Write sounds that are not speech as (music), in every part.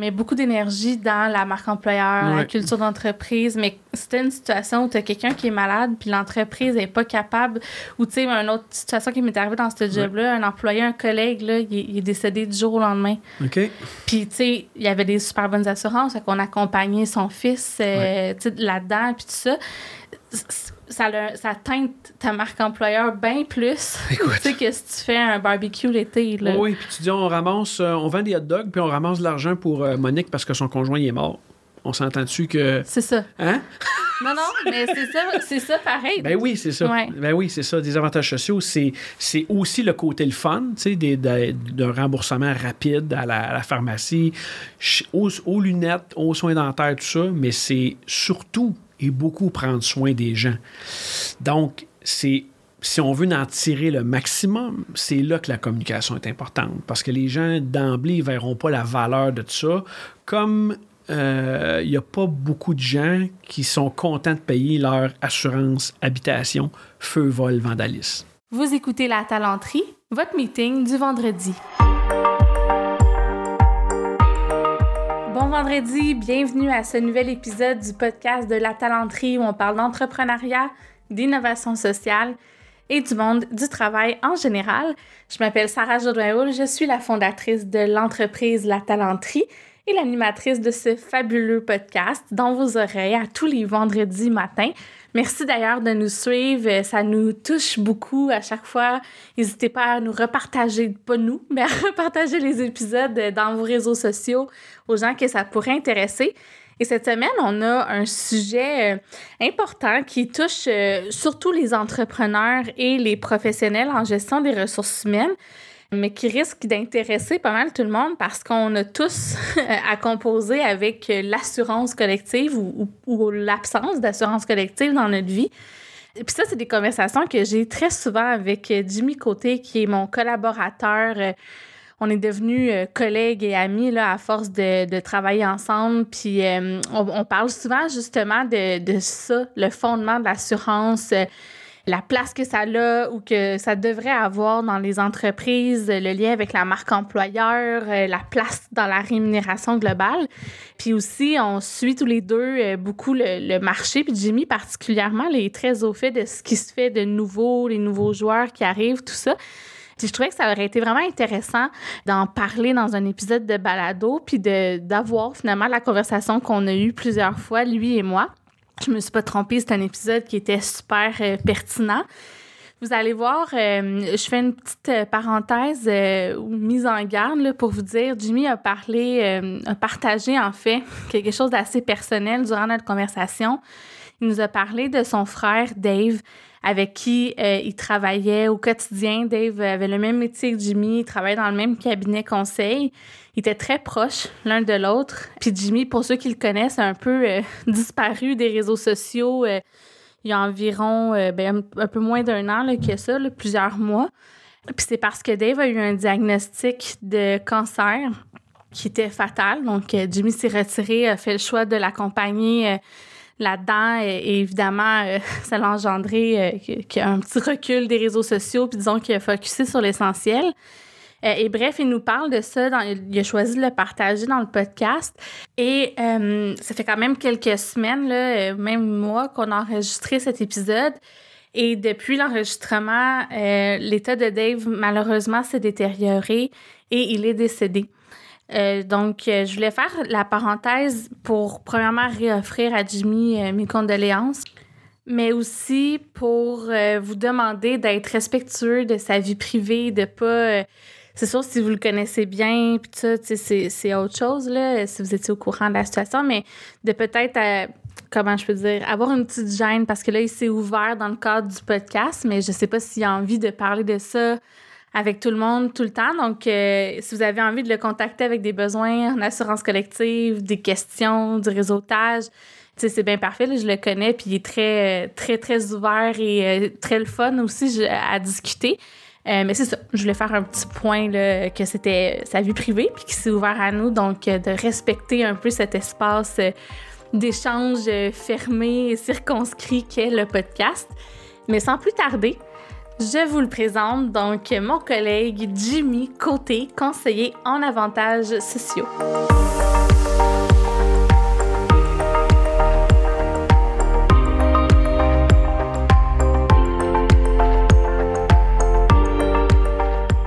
met beaucoup d'énergie dans la marque employeur, la culture d'entreprise, mais c'était une situation où tu as quelqu'un qui est malade, puis l'entreprise n'est pas capable, ou tu sais, une autre situation qui m'est arrivée dans ce job-là, un employé, un collègue, là, il, est- il est décédé du jour au lendemain. OK. Puis, tu sais, il y avait des super bonnes assurances, qu'on accompagnait son fils euh, là-dedans, puis tout ça. Ça, le- ça teinte ta marque employeur bien plus (laughs) Écoute. tu sais, que si tu fais un barbecue l'été. là. Oui, puis tu dis, on ramasse, euh, on vend des hot dogs, puis on ramasse de l'argent pour euh, Monique parce que son conjoint il est mort. On s'entend dessus que. C'est ça. Hein? (laughs) Non, non, mais c'est ça, c'est ça pareil. Ben oui, c'est ça. Ouais. Ben oui, c'est ça. Des avantages sociaux, c'est, c'est aussi le côté le fun, tu sais, d'un remboursement rapide à la, à la pharmacie, aux lunettes, aux soins dentaires, tout ça, mais c'est surtout et beaucoup prendre soin des gens. Donc, c'est si on veut en tirer le maximum, c'est là que la communication est importante. Parce que les gens, d'emblée, ne verront pas la valeur de tout ça. Comme euh, il n'y a pas beaucoup de gens qui sont contents de payer leur assurance habitation, feu, vol, vandalisme. Vous écoutez La Talenterie, votre meeting du vendredi. Bon vendredi, bienvenue à ce nouvel épisode du podcast de La Talenterie où on parle d'entrepreneuriat, d'innovation sociale et du monde du travail en général. Je m'appelle Sarah Jodoin-Houl, je suis la fondatrice de l'entreprise La Talenterie l'animatrice de ce fabuleux podcast dans vos oreilles à tous les vendredis matins. Merci d'ailleurs de nous suivre, ça nous touche beaucoup à chaque fois. N'hésitez pas à nous repartager, pas nous, (laughs) mais à repartager les épisodes dans vos réseaux sociaux aux gens que ça pourrait intéresser. Et cette semaine, on a un sujet euh, important qui touche euh, surtout les entrepreneurs et les professionnels en gestion des ressources humaines, mais qui risque d'intéresser pas mal tout le monde parce qu'on a tous (laughs) à composer avec l'assurance collective ou, l'absence d'assurance collective dans notre vie. Et puis ça, c'est des conversations que j'ai très souvent avec Jimmy Côté, qui est mon collaborateur. On est devenus euh, collègues et amis là, à force de, travailler ensemble. Puis euh, on, parle souvent justement de, de ça, le fondement de l'assurance, euh, la place que ça a ou que ça devrait avoir dans les entreprises, le lien avec la marque employeur, euh, la place dans la rémunération globale. Puis aussi, on suit tous les deux euh, beaucoup le, marché. Puis Jimmy, particulièrement, il est très au fait de ce qui se fait de nouveau, les nouveaux joueurs qui arrivent, tout ça. Puis je trouvais que ça aurait été vraiment intéressant d'en parler dans un épisode de balado, puis d'avoir finalement la conversation qu'on a eue plusieurs fois, lui et moi. Je me suis pas trompée, c'est un épisode qui était super euh, pertinent. Vous allez voir, euh, je fais une petite euh, parenthèse ou mise en garde là, pour vous dire, Jimmy a parlé, a partagé en fait quelque chose d'assez personnel durant notre conversation. Il nous a parlé de son frère Dave, avec qui euh, il travaillait au quotidien. Dave avait le même métier que Jimmy, il travaillait dans le même cabinet conseil. Ils étaient très proches l'un de l'autre. Puis Jimmy, pour ceux qui le connaissent, a un peu euh, (laughs) disparu des réseaux sociaux euh, il y a environ euh, ben, un, peu moins d'un an là, que ça, plusieurs mois. Puis c'est parce que Dave a eu un diagnostic de cancer qui était fatal. Donc, Jimmy s'est retiré, a fait le choix de l'accompagner là-dedans. Et, évidemment, euh, (laughs) ça l'a engendré qu'il y a un petit recul des réseaux sociaux, puis disons qu'il a focusé sur l'essentiel. Euh, et bref, il nous parle de ça. Il a choisi de le partager dans le podcast. Et euh, ça fait quand même quelques semaines, même mois, qu'on a enregistré cet épisode. Et depuis l'enregistrement, l'état de Dave, malheureusement, s'est détérioré et il est décédé. Euh, donc, euh, je voulais faire la parenthèse pour, premièrement, réoffrir à Jimmy euh, mes condoléances, mais aussi pour vous demander d'être respectueux de sa vie privée, de pas... c'est sûr, si vous le connaissez bien, puis ça, c'est, autre chose, là, si vous étiez au courant de la situation, mais de peut-être, comment je peux dire, avoir une petite gêne, parce que là, il s'est ouvert dans le cadre du podcast, mais je sais pas s'il a envie de parler de ça avec tout le monde tout le temps. Donc, euh, si vous avez envie de le contacter avec des besoins en assurance collective, des questions, du réseautage, c'est bien parfait. je le connais, puis il est très, très, très ouvert et euh, très le fun aussi à discuter. Euh, mais c'est ça, je voulais faire un petit point là, que c'était sa vie privée, puis qu'il s'est ouvert à nous, donc euh, de respecter un peu cet espace euh, d'échange euh, fermé et circonscrit qu'est le podcast. Mais sans plus tarder, je vous le présente donc mon collègue Jimmy Côté, conseiller en avantages sociaux.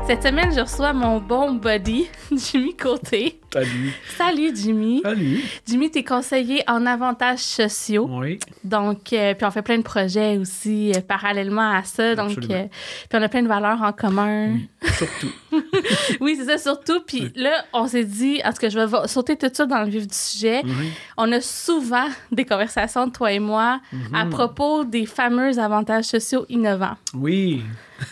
Cette semaine, je reçois mon bon buddy, (laughs) Jimmy Côté. Salut. Salut, Jimmy. Salut. Jimmy, t'es conseiller en avantages sociaux. Oui. Donc, euh, puis on fait plein de projets aussi euh, parallèlement à ça. Donc, euh, puis on a plein de valeurs en commun. (laughs) Surtout. Oui, c'est ça, surtout. Puis là, on s'est dit, tout cas, je vais va- sauter tout de suite dans le vif du sujet. Oui. On a souvent des conversations, toi et moi, Mhm. à propos des fameux avantages sociaux innovants. Oui.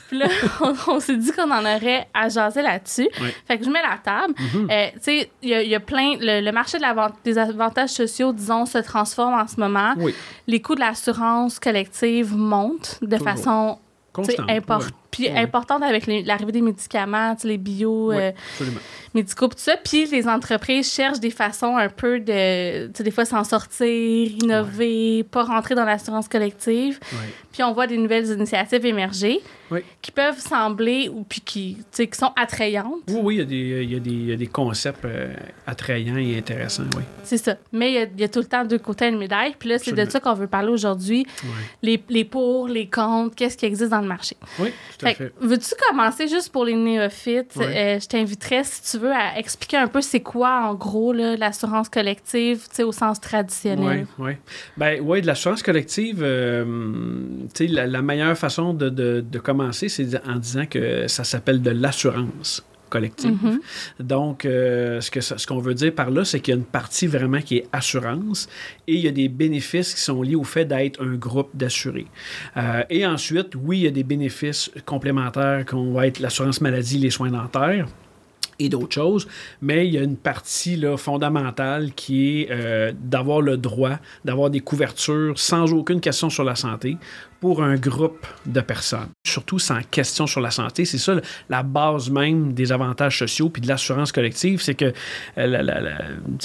Puis là, (laughs) on, on s'est dit qu'on en aurait à jaser là-dessus. Oui. Fait que je mets la table. Mhm. Euh, tu sais, il y, y a plein. Le, le marché de la vente- des avantages sociaux, disons, se transforme en ce moment. Oui. Les coûts de l'assurance collective montent de Toujours. façon tu sais, Constant. impor- Oui. Puis Oui. importante avec l'arrivée des médicaments, tu sais, les bio. Oui, euh, médicaux, tout ça. Puis les entreprises cherchent des façons un peu de, tu sais, des fois, s'en sortir, innover, pas rentrer dans l'assurance collective. Puis on voit des nouvelles initiatives émerger qui peuvent sembler, ou puis qui, tu sais, qui sont attrayantes. Oui, oui, il y a des, il y y a des concepts euh, attrayants et intéressants, oui. C'est ça. Mais il y a- il y, a tout le temps deux côtés à une médaille. Puis là, c'est de ça qu'on veut parler aujourd'hui. Les, les pour, les contre, qu'est-ce qui existe dans le marché? oui tout veux-tu commencer juste pour les néophytes? Euh, je t'inviterais, si tu veux, à expliquer un peu c'est quoi, en gros, l'assurance collective, au sens traditionnel. Oui, oui. Ben, oui, de l'assurance collective, euh, la, la meilleure façon de, de- de commencer, c'est en disant que ça s'appelle de l'assurance collective. Mhm. Donc, euh, ce qu'on veut dire par là, c'est qu'il y a une partie vraiment qui est assurance et il y a des bénéfices qui sont liés au fait d'être un groupe d'assurés. Euh, et ensuite, oui, il y a des bénéfices complémentaires qu'on va être l'assurance maladie, les soins dentaires et d'autres choses, mais il y a une partie fondamentale qui est euh, d'avoir le droit d'avoir des couvertures sans aucune question sur la santé pour un groupe de personnes. Surtout sans question sur la santé, c'est ça la base même des avantages sociaux puis de l'assurance collective, c'est que euh,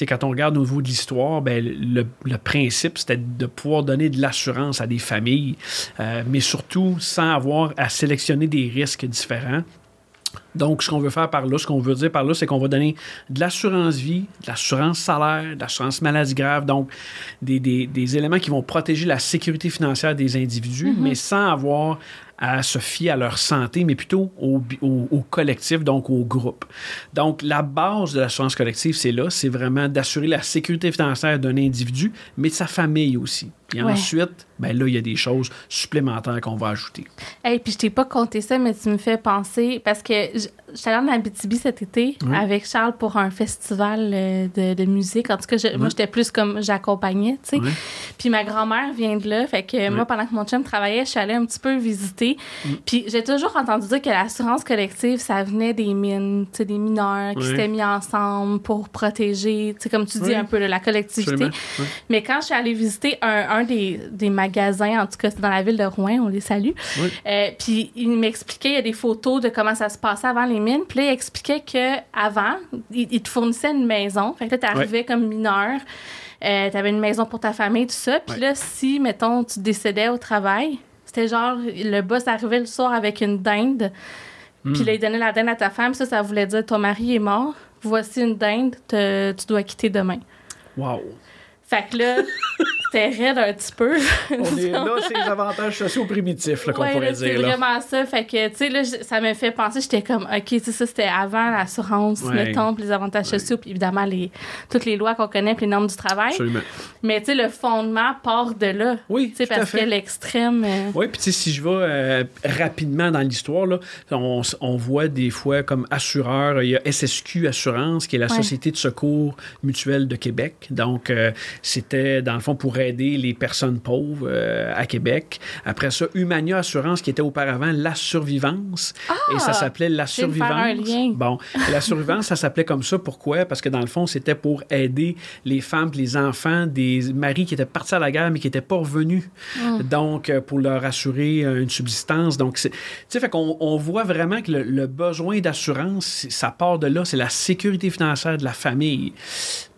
quand on regarde au niveau de l'histoire, ben, le, le principe c'était de pouvoir donner de l'assurance à des familles, euh, mais surtout sans avoir à sélectionner des risques différents. Donc, ce qu'on veut faire par là, ce qu'on veut dire par là, c'est qu'on va donner de l'assurance vie, de l'assurance salaire, de l'assurance maladie grave, donc des, des- des éléments qui vont protéger la sécurité financière des individus, mais sans avoir à se fier à leur santé, mais plutôt au- au collectif, donc au groupe. Donc, la base de l'assurance collective, c'est là, c'est vraiment d'assurer la sécurité financière d'un individu, mais de sa famille aussi. Et Ouais. ensuite, ben là, il y a des choses supplémentaires qu'on va ajouter. Hey, puis je t'ai pas compté ça, mais tu me fais penser parce que j'étais allée en Abitibi cet été avec Charles pour un festival euh, de, de musique. En tout cas, je- moi, j'étais plus comme j'accompagnais, tu sais. Puis ma grand-mère vient de là. Fait que moi, pendant que mon chum travaillait, je suis allée un petit peu visiter. Puis j'ai toujours entendu dire que l'assurance collective, ça venait des mines, tu sais, des mineurs qui s'étaient mis ensemble pour protéger, tu sais, comme tu dis un peu, là, la collectivité. Mais quand je suis allée visiter un, un des, des magasins, en tout cas, c'est dans la ville de Rouen, on les salue. Oui. Euh, puis il m'expliquait, il y a des photos de comment ça se passait avant les mines. Puis là, il expliquait que avant, il, il te fournissait une maison. Fait que là, tu arrivais comme mineur. Euh, tu avais une maison pour ta famille, tout ça. Puis là, si, mettons, tu décédais au travail, c'était genre, le boss arrivait le soir avec une dinde. Hmm. Puis là, il donnait la dinde à ta femme. Ça, ça voulait dire, ton mari est mort. Voici une dinde, te- tu dois quitter demain. Wow. Fait que là, (laughs) c'était raide un petit peu. On est là, c'est les avantages sociaux primitifs là, qu'on Ouais, pourrait là, c'est dire. Là. vraiment ça. Fait que, tu sais, là, ça me fait penser, j'étais comme, OK, tu sais, ça, c'était avant l'assurance, Ouais. mettons, puis les avantages sociaux, puis évidemment, les, toutes les lois qu'on connaît, puis les normes du travail. Absolument. Mais, tu sais, le fondement part de là. Oui, Tu sais, tout à parce que l'extrême. euh, Oui, puis tu sais, si je vais euh, rapidement dans l'histoire, là, on, on voit des fois comme assureur, il y a SSQ Assurance, qui est la. Société de secours mutuel de Québec. Donc, euh, c'était dans le fond pour aider les personnes pauvres euh, à Québec. Après ça, Humania Assurance, qui était auparavant la survivance. et ça s'appelait la faire un survivance. lien. Bon, la survivance, ça s'appelait comme ça. Pourquoi? Parce que dans le fond, c'était pour aider les femmes, les enfants des maris qui étaient partis à la guerre mais qui n'étaient pas revenus. Donc, euh, pour leur assurer euh, une subsistance. Donc, tu sais, fait qu'on on voit vraiment que le, le besoin d'assurance, ça part de là. C'est la sécurité financière de la famille.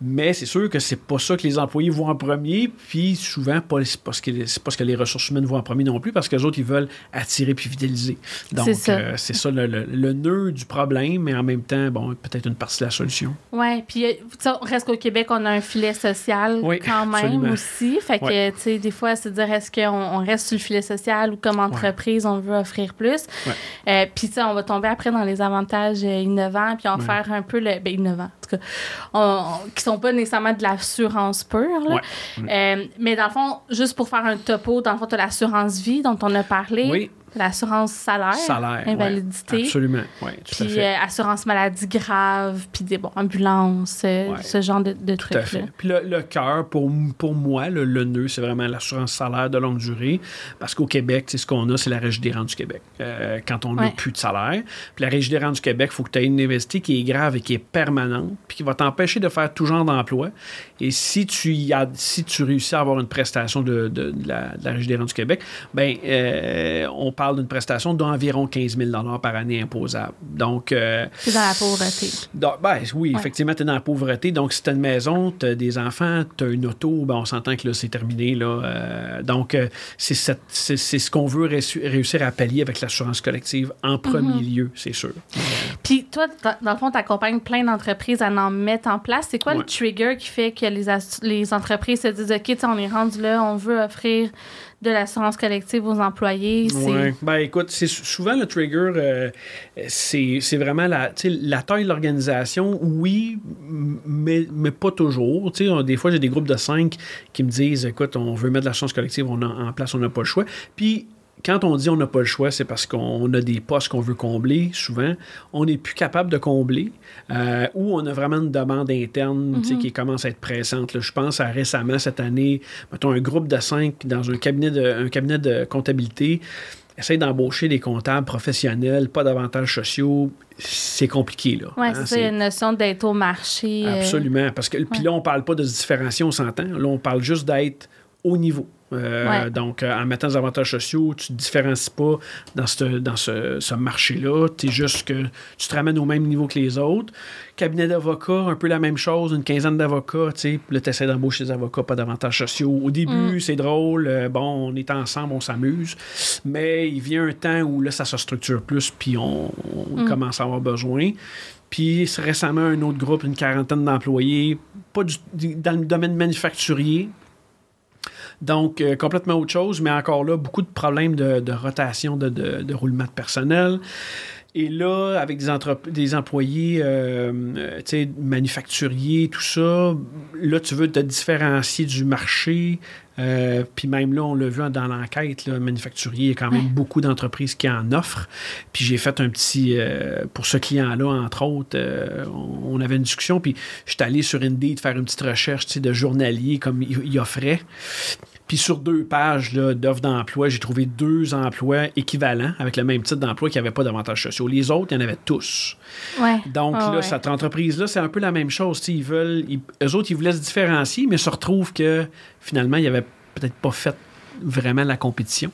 Mais c'est sûr que c'est pas ça que les employés voient en premier. Puis souvent, pas, c'est que, c'est parce que les ressources humaines vont en premier non plus, parce que les autres, ils veulent attirer puis fidéliser. Donc, C'est ça. euh, c'est ça le, le- le nœud du problème, mais en même temps, bon, peut-être une partie de la solution. Oui, puis euh, on reste qu'au Québec, on a un filet social Oui, quand même absolument. aussi. Fait que, Ouais. tu sais, des fois, c'est dire est-ce qu'on on reste sur le filet social ou comme entreprise, on veut offrir plus? Ouais. Euh, puis, tu sais, on va tomber après dans les avantages euh, innovants, puis on va faire un peu le. Ben, innovants, en tout cas, on- on- qui sont pas nécessairement de l'assurance pure. Là. Ouais. Euh, mais dans le fond, juste pour faire un topo, dans le fond, tu as l'assurance vie dont on a parlé, Oui, l'assurance salaire, salaire. ouais, invalidité. absolument, oui, Puis euh, assurance maladie grave, puis des bon, ambulances, euh, Ouais. ce genre de, de Tout à trucs-là. fait. Puis le, le cœur, pour, pour moi, le, le nœud, c'est vraiment l'assurance salaire de longue durée. Parce qu'au Québec, c'est ce qu'on a, c'est la Régie des rentes du Québec. Euh, quand on n'a Ouais. plus de salaire. Puis la Régie des rentes du Québec, il faut que tu aies une université qui est grave et qui est permanente, puis qui va t'empêcher de faire tout genre d'emploi. Et si tu, y as, si tu réussis à avoir une prestation de, de- de la, de la Régie des rentes du Québec, ben, euh, on parle d'une prestation d'environ 15 000 par année imposable. Donc, euh, C'est dans la pauvreté. donc, ben, oui, Ouais. effectivement, tu es dans la pauvreté. Donc, si tu as une maison, tu as des enfants, tu as une auto, ben, on s'entend que là, c'est terminé. Là. Euh, donc, euh, c'est ce qu'on veut réussi- réussir à pallier avec l'assurance collective en premier lieu, c'est sûr. Puis toi, dans, le fond, tu accompagnes plein d'entreprises à en mettre en place. C'est quoi le trigger qui fait que les, entreprises se disent OK, on est rendu là, on veut offrir de l'assurance collective aux employés? Ouais. Ben écoute, c'est sou- souvent le trigger, euh, c'est vraiment la, taille de l'organisation, oui, mais, mais pas toujours. Des fois, j'ai des groupes de cinq qui me disent écoute, on veut mettre de l'assurance collective on a, en place, on n'a pas le choix. Puis quand on dit on n'a pas le choix, c'est parce qu'on a des postes qu'on veut combler, souvent. On n'est plus capable de combler euh, ou on a vraiment une demande interne sais, qui commence à être pressante. là. Je pense à récemment, cette année, mettons un groupe de cinq dans un cabinet de, un cabinet de comptabilité essaye d'embaucher des comptables professionnels, pas d'avantages sociaux. C'est compliqué, là. Ouais, Hein, c'est une notion d'être au marché. euh, Absolument. Parce que, puis là, on parle pas de se différencier, on s'entend. Là, on parle juste d'être au niveau. Euh, Ouais. Donc, euh, en mettant des avantages sociaux, tu ne te différencies pas dans ce, dans ce, ce marché-là. Tu es juste que tu te ramènes au même niveau que les autres. Cabinet d'avocats, un peu la même chose, une quinzaine d'avocats. tu sais. Puis Là, tu essaies d'embaucher des avocats, pas d'avantages sociaux. Au début, Mm. c'est drôle. euh, bon, on est ensemble, on s'amuse. Mais il vient un temps où là, ça se structure plus, puis on, on Mm. commence à avoir besoin. Puis c'est récemment, un autre groupe, une quarantaine d'employés, pas du- dans le domaine manufacturier. Donc, euh, complètement autre chose, mais encore là, beaucoup de problèmes de, rotation, de, de- roulement de personnel. Et là, avec des, des employés euh, euh, manufacturiers, tout ça, là, tu veux te différencier du marché. Euh, Puis même là, on l'a vu dans l'enquête, là, manufacturier, il y a quand même beaucoup d'entreprises qui en offrent. Puis j'ai fait un petit... euh, pour ce client-là, entre autres, euh, on, on avait une discussion, puis j'étais allé sur Indeed faire une petite recherche de journalier comme il, il offrait. Puis sur deux pages d'offres d'emploi, j'ai trouvé deux emplois équivalents avec le même type d'emploi qui n'avaient pas d'avantages sociaux. Les autres, il y en avait tous. Ouais. Donc Ah là, ouais. cette entreprise-là, c'est un peu la même chose. Ils veulent, ils- eux autres, ils voulaient se différencier, mais se retrouvent que finalement, ils n'avaient peut-être pas fait vraiment la compétition.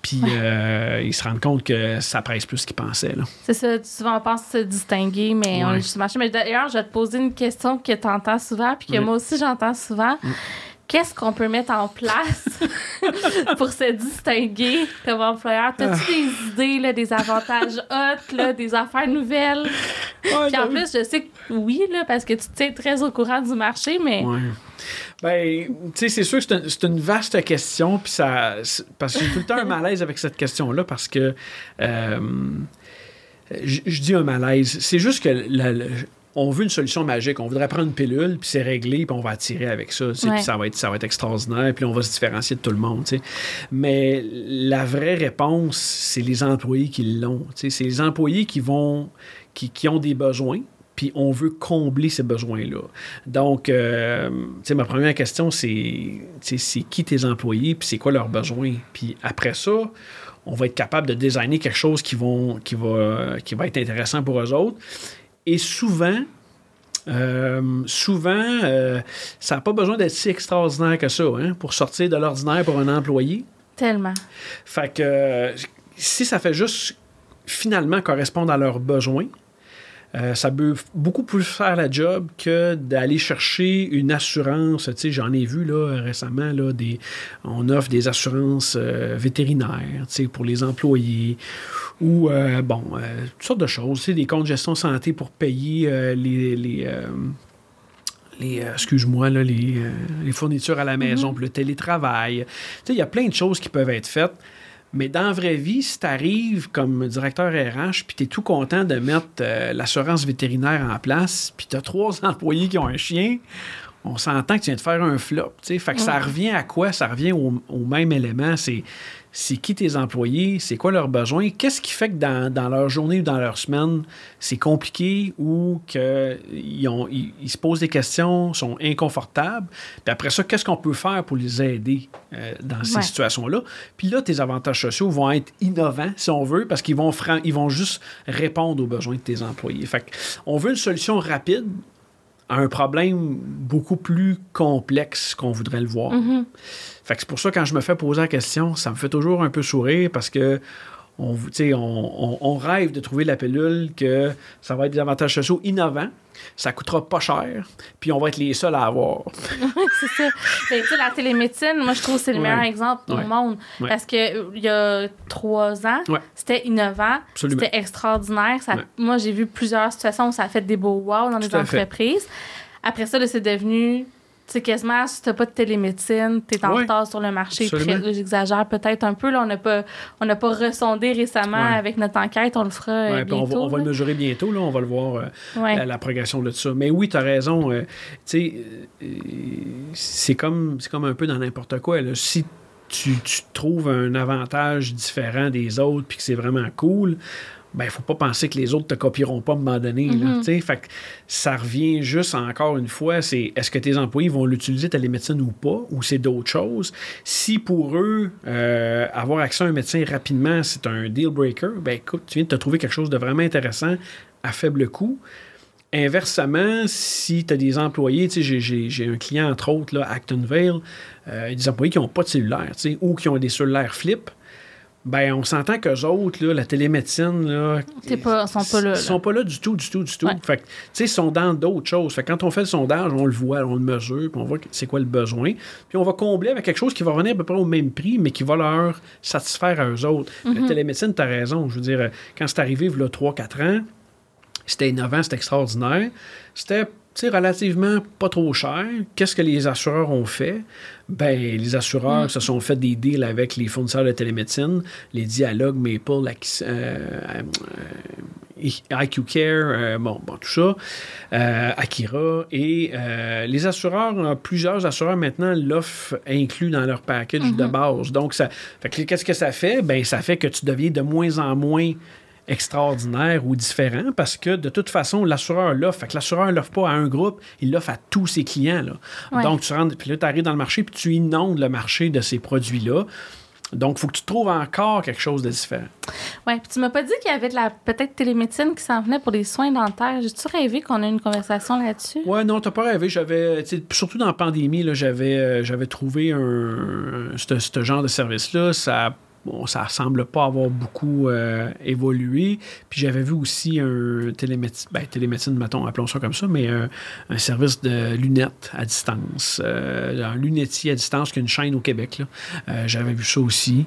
Puis euh, ils se rendent compte que ça presse plus qu'ils pensaient. C'est ça, souvent on pense se distinguer, mais on est juste marché. Mais d'ailleurs, je vais te poser une question que tu entends souvent, puis que moi aussi j'entends souvent. Qu'est-ce qu'on peut mettre en place (laughs) pour se distinguer comme employeur? T'as-tu Ah. des idées, là, des avantages hot, là, des affaires nouvelles? Puis en plus, je sais que oui, là, parce que tu tiens très au courant du marché, mais Ouais. Ben, tu sais, c'est sûr que c'est un- c'est une vaste question, puis ça. Parce que j'ai tout le temps un malaise avec cette question-là, parce que. euh, je je dis un malaise. C'est juste que la- la- on veut une solution magique. On voudrait prendre une pilule, puis c'est réglé, puis on va attirer avec ça. tu sais, Ouais. Puis ça va, être, ça va être extraordinaire, puis on va se différencier de tout le monde. tu sais. Mais la vraie réponse, c'est les employés qui l'ont. tu sais. C'est les employés qui vont. qui, qui ont des besoins, puis on veut combler ces besoins-là. Donc, euh, ma première question, c'est c'est qui tes employés, puis c'est quoi leurs besoins? Puis après ça, on va être capable de designer quelque chose qui, vont, qui, va, qui va être intéressant pour eux autres. Et souvent, euh, souvent, euh, ça n'a pas besoin d'être si extraordinaire que ça hein, pour sortir de l'ordinaire pour un employé. tellement. Fait que euh, si ça fait juste finalement correspondre à leurs besoins, ça peut beaucoup plus faire la job que d'aller chercher une assurance. Tu sais, j'en ai vu là, récemment, là, des, on offre des assurances vétérinaires tu sais, pour les employés ou, euh, bon, toutes sortes de choses. Tu sais, des comptes de gestion santé pour payer les... les les, excuse-moi, là, les, les, fournitures à la maison, pour le télétravail. Il y a plein de choses qui peuvent être faites. Mais dans la vraie vie, si tu arrives comme directeur RH, puis tu es tout content de mettre euh, l'assurance vétérinaire en place, puis tu as trois (laughs) employés qui ont un chien, on s'entend que tu viens de faire un flop. Fait que ça revient à quoi? Ça revient au, au même élément. C'est c'est qui tes employés, c'est quoi leurs besoins, qu'est-ce qui fait que dans, leur journée ou dans leur semaine, c'est compliqué ou qu'ils ils, se posent des questions, sont inconfortables? Puis après ça, qu'est-ce qu'on peut faire pour les aider euh, dans ces situations-là? Puis là, tes avantages sociaux vont être innovants, si on veut, parce qu'ils vont, ils vont juste répondre aux besoins de tes employés. Fait on veut une solution rapide à un problème beaucoup plus complexe qu'on voudrait le voir. Mm-hmm. Fait que c'est pour ça, quand je me fais poser la question, ça me fait toujours un peu sourire parce que on, on, on, rêve de trouver la pilule que ça va être des avantages sociaux innovants, ça coûtera pas cher, puis on va être les seuls à avoir. (laughs) c'est ça. Ben, la télémédecine, moi, je trouve que c'est le meilleur exemple au monde. Parce qu'il y a trois ans, c'était innovant, c'était extraordinaire. Ça, moi, j'ai vu plusieurs situations où ça a fait des beaux wow dans les entreprises. Après ça, c'est devenu sais, quasiment, si tu n'as pas de télémédecine, tu es en retard sur le marché. J'exagère peut-être un peu. Là, on n'a pas, on pas ressondé récemment avec notre enquête. On le fera bientôt. Euh, on va, le mesurer bientôt. Là, on va le voir, euh, la, progression de ça. Mais oui, tu as raison. Euh, tu sais, c'est comme, comme un peu dans n'importe quoi. Là. Si tu, tu trouves un avantage différent des autres puis que c'est vraiment cool, ben, il faut pas penser que les autres te copieront pas à un moment donné. Mm-hmm. fait que ça revient juste encore une fois, c'est est-ce que tes employés vont l'utiliser ta médecine ou pas, ou c'est d'autres choses? Si pour eux, euh, avoir accès à un médecin rapidement, c'est un deal breaker, ben écoute, tu viens de te trouver quelque chose de vraiment intéressant à faible coût. Inversement, si tu as des employés, j'ai un client entre autres, là, Actonville, euh, des employés qui n'ont pas de cellulaire, ou qui ont des cellulaires flip, ben on s'entend qu'eux autres, là, la télémédecine, là, pas, sont pas là. Ils sont pas là du tout, du tout, du tout. Fait tu sais, ils sont dans d'autres choses. Fait quand on fait le sondage, on le voit, on le mesure, puis on voit c'est quoi le besoin. Puis on va combler avec quelque chose qui va revenir à peu près au même prix, mais qui va leur satisfaire à eux autres. La mm-hmm. télémédecine, tu as raison. Je veux dire, quand c'est arrivé, il y a 3-4 ans, c'était innovant, c'était extraordinaire. C'était relativement pas trop cher. Qu'est-ce que les assureurs ont fait? Ben, les assureurs mm. se sont fait des deals avec les fournisseurs de télémédecine, les dialogues Maple, euh, euh, IQ Care, euh, bon, bon, tout ça, Akira. Et les assureurs, plusieurs assureurs maintenant l'offrent inclus dans leur package de mm-hmm. base. Donc, ça, qu'est-ce que ça fait? Ben, ça fait que tu deviens de moins en moins extraordinaire ou différent parce que de toute façon, l'assureur l'offre. Fait que l'assureur ne l'offre pas à un groupe, il l'offre à tous ses clients. Là. Donc, tu rentres, puis là, tu arrives dans le marché, puis tu inondes le marché de ces produits-là. Donc, il faut que tu trouves encore quelque chose de différent. Oui, puis tu m'as pas dit qu'il y avait de la peut-être télémédecine qui s'en venait pour les soins dentaires. J'ai-tu rêvé qu'on ait une conversation là-dessus? Oui, non, t'as pas rêvé. J'avais, surtout dans la pandémie, j'avais, euh, j'avais trouvé un, ce genre de service-là. Ça bon, ça semble pas avoir beaucoup euh, évolué. Puis j'avais vu aussi un télémédecine, ben, télémédecine, mettons, appelons ça comme ça, mais un, service de lunettes à distance, euh, un lunetier à distance qui a une chaîne au Québec. Euh, j'avais vu ça aussi.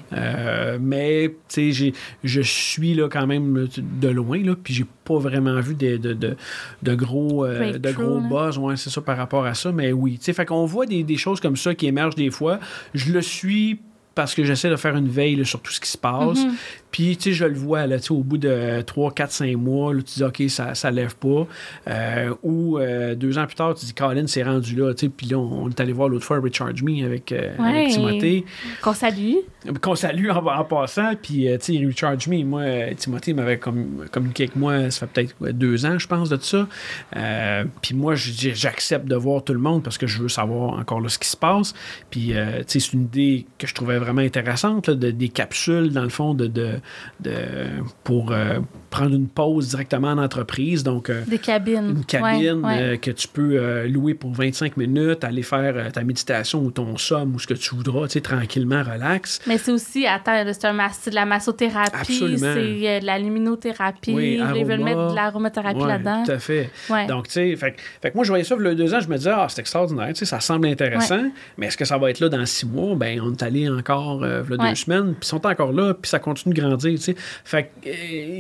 mais, tu sais, je suis là quand même de loin, là, puis j'ai pas vraiment vu de, de, de, gros, de gros buzz, ouais, c'est ça par rapport à ça. Mais oui, tu sais, fait qu'on voit des, des choses comme ça qui émergent des fois. Je le suis parce que j'essaie de faire une veille sur tout ce qui se passe. Mm-hmm. Puis, tu sais, je le vois, là, au bout de 3, 4, 5 mois, là, tu dis, OK, ça, ça lève pas. Euh, ou euh, deux ans plus tard, tu dis, Colin, c'est rendu là. Tu sais, puis là, on, est allé voir l'autre fois Recharge Me avec, euh, Timothée. Qu'on salue. Qu'on salue en, passant. Puis, tu sais, Recharge Me, moi, Timothée m'avait communiqué avec moi, ça fait peut-être deux ans, je pense, de ça. puis moi, j'accepte de voir tout le monde parce que je veux savoir encore là, ce qui se passe. Puis, tu sais, c'est une idée que je trouvais vraiment intéressantes, là, de- des capsules, dans le fond, de, de, de- pour euh, prendre une pause directement en entreprise. Donc, euh, Des cabines. une cabine Ouais, ouais. euh, que tu peux euh, louer pour 25 minutes, aller faire ta méditation ou ton somme ou ce que tu voudras, tu sais, tranquillement, relax. Mais c'est aussi, attends, c'est de la massothérapie, Absolument. c'est de la luminothérapie. Oui, ils veulent mettre de l'aromathérapie Ouais, là-dedans. Tout à fait. Donc, tu sais, fait, que- fait que moi, je voyais ça il y a deux ans, je me disais, ah, c'est extraordinaire, tu sais, ça semble intéressant, mais est-ce que ça va être là dans six mois? Ben, on est allé encore euh, il y a Ouais. deux semaines, puis ils sont encore là, puis ça continue de grandir. Fait que, euh,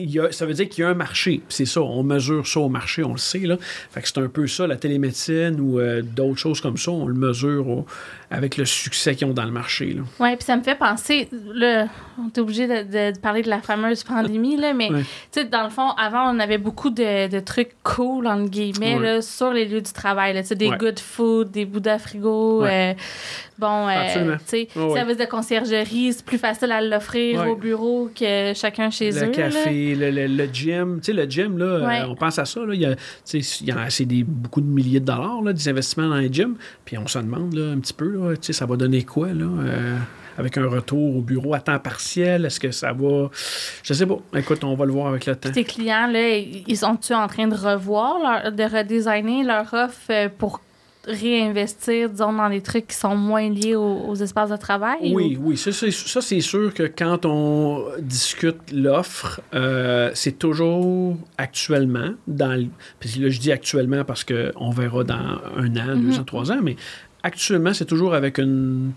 il y a- ça veut dire qu'il y a un marché, c'est ça, on mesure ça au marché, on le sait, là. Fait que c'est un peu ça, la télémédecine ou euh, d'autres choses comme ça, on le mesure au- avec le succès qu'ils ont dans le marché, là. Oui, puis ça me fait penser, là, on est obligé de, de- de parler de la fameuse pandémie, là, mais Ouais. tu sais, dans le fond, avant, on avait beaucoup de, de trucs cool, entre guillemets, Ouais. là, sur les lieux du travail, là, tu sais, des Ouais. good food, des bouddhas frigo, euh, bon, euh, tu sais, ouais. service de conciergerie, c'est plus facile à l'offrir au bureau que chacun chez le eux. là. café, le, le- le gym. Tu sais, le gym, là, euh, on pense à ça. Là, il y a, tu sais, il y a- c'est des, beaucoup de milliers de dollars, là, des investissements dans les gyms. Puis on se demande là, un petit peu, là, tu sais, ça va donner quoi, là? euh, avec un retour au bureau à temps partiel, est-ce que ça va... Je sais pas. Écoute, on va le voir avec le temps. Tes clients, là, ils sont-tu en train de revoir, leur- de redesigner leur offre euh, pour réinvestir, disons, dans des trucs qui sont moins liés aux, aux espaces de travail? Oui, ou- oui, ça, c'est, sûr que quand on discute l'offre, euh, c'est toujours actuellement, dans le- puis là je dis actuellement parce qu'on verra dans un an, deux Mhm. ans, trois ans, mais actuellement c'est toujours avec une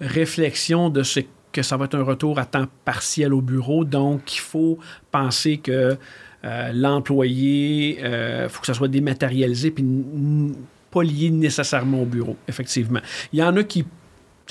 réflexion de ce que ça va être un retour à temps partiel au bureau, donc il faut penser que euh, l'employé, il faut que ça soit dématérialisé puis pas lié nécessairement au bureau, effectivement. Il y en a qui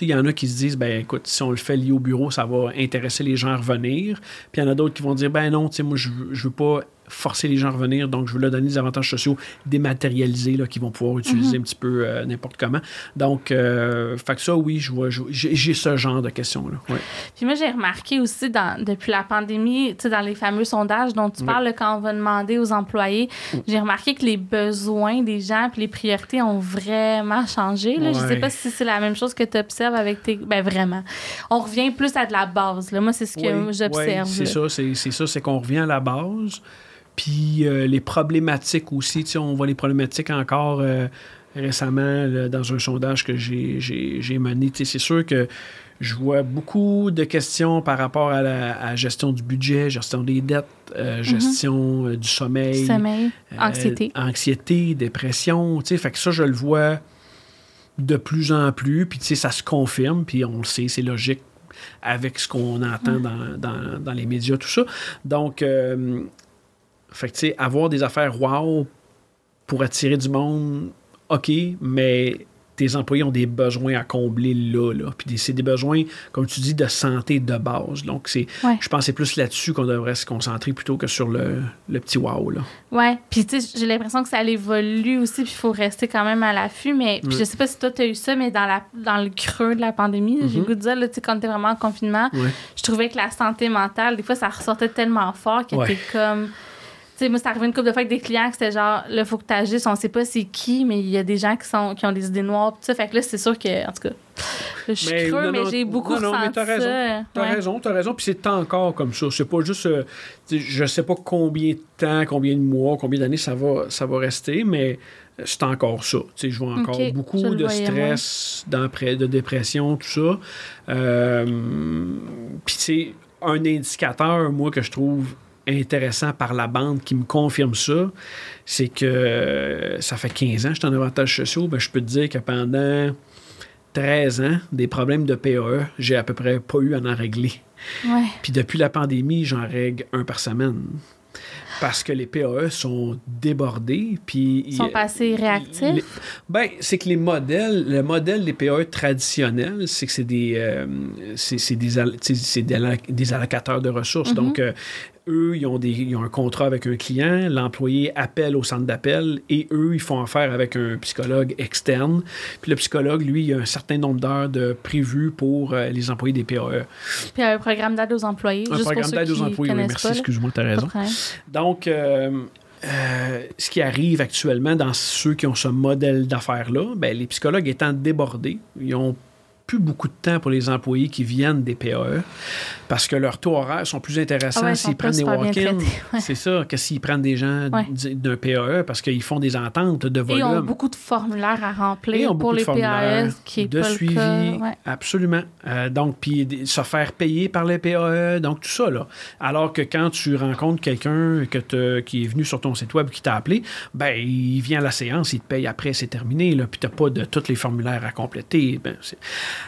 il y en a qui se disent, ben écoute, si on le fait lié au bureau, ça va intéresser les gens à revenir. Puis il y en a d'autres qui vont dire, ben non, moi, je, je veux pas forcer les gens à revenir, donc je veux leur donner des avantages sociaux dématérialisés là, qu'ils vont pouvoir utiliser un petit peu euh, n'importe comment. Donc, euh, fait que ça, oui, je vois, je- j'ai j'ai ce genre de questions-là. Ouais. Puis moi, j'ai remarqué aussi, dans, depuis la pandémie, tu sais, dans les fameux sondages dont tu parles, quand on va demander aux employés, j'ai remarqué que les besoins des gens puis les priorités ont vraiment changé. Là. Je sais Ouais. pas si c'est la même chose que tu observes avec tes... Ben vraiment. On revient plus à de la base. Là. Moi, c'est ce que Oui, j'observe. oui, c'est là. ça, c'est c'est ça, c'est qu'on revient à la base. Puis euh, les problématiques aussi, tu sais, on voit les problématiques encore euh, récemment là, dans un sondage que j'ai- mené. Tu sais, C'est sûr que je vois beaucoup de questions par rapport à la à gestion du budget, gestion des dettes, euh, gestion euh, du sommeil. Sommeil, anxiété. anxiété, dépression, tu sais, fait que ça, je le vois de plus en plus, puis tu sais, ça se confirme, puis on le sait, c'est logique avec ce qu'on entend dans, dans- dans les médias, tout ça. Donc, euh, fait que tu sais, avoir des affaires wow pour attirer du monde, OK, mais tes employés ont des besoins à combler là, là. Puis c'est des besoins, comme tu dis, de santé de base. Donc, c'est, Ouais. je pense que c'est plus là-dessus qu'on devrait se concentrer plutôt que sur le, le petit wow, là. Ouais, puis tu sais, j'ai l'impression que ça évolue aussi, puis il faut rester quand même à l'affût. Mais puis Ouais. je sais pas si toi, tu as eu ça, mais dans, la, dans le creux de la pandémie, j'ai Mhm. goût de dire, là, tu sais, quand t'es vraiment en confinement, Ouais. je trouvais que la santé mentale, des fois, ça ressortait tellement fort que t'es comme. Tu sais, moi, c'est arrivé une couple de fois avec des clients que c'était genre, là, faut que tu agisses, on sait pas c'est qui, mais il y a des gens qui, sont, qui ont des idées noires, pis ça. Fait que là, c'est sûr que, en tout cas, je suis Mais creux, non, mais j'ai beaucoup non, non, mais t'as raison. ça. T'as Ouais. raison, t'as raison. Puis c'est encore comme ça. C'est pas juste. euh, je sais pas combien de temps, combien de mois, combien d'années ça va, ça va rester, mais euh, c'est encore ça. Tu sais, je vois encore beaucoup de voyais stress, d'empré- de dépression, tout ça. Euh, Puis c'est un indicateur, moi, que je trouve intéressant par la bande qui me confirme ça, c'est que euh, ça fait 15 ans que je suis en avantage sociaux, ben, je peux te dire que pendant 13 ans, des problèmes de PAE, j'ai à peu près pas eu à en régler. Ouais. Puis depuis la pandémie, j'en règle un par semaine. Parce que les PAE sont débordés. Puis Ils sont pas assez réactifs? les- ben, c'est que les modèles, le modèle des PAE traditionnels, c'est que c'est des, euh, c'est, des, des, alloc- des allocateurs de ressources. Mhm. Donc, euh, eux, ils ont, des, ils ont un contrat avec un client, l'employé appelle au centre d'appel et eux, ils font affaire avec un psychologue externe. Puis le psychologue, lui, il a un certain nombre d'heures de prévues pour euh, les employés des PAE. Puis un programme d'aide aux employés. Un juste programme d'aide aux employés, oui, merci, excuse-moi, tu as raison. Donc, euh, euh, ce qui arrive actuellement dans ceux qui ont ce modèle d'affaires-là, ben, les psychologues étant débordés, ils ont plus beaucoup de temps pour les employés qui viennent des PAE parce que leurs taux horaires sont plus intéressants Ah ils s'ils prennent des walk-ins. ouais. C'est ça, que s'ils prennent des gens Ouais. d'un PAE parce qu'ils font des ententes de Et volume. ont beaucoup de formulaires à remplir pour les formulaires PAS, qui est de pas suivi, le cas. Ouais. absolument. Euh, donc, puis se faire payer par les PAE, donc tout ça, là. Alors que quand tu rencontres quelqu'un que qui est venu sur ton site web qui t'a appelé, ben, il vient à la séance, il te paye après, c'est terminé, là, puis t'as pas de tous les formulaires à compléter. Ben, c'est-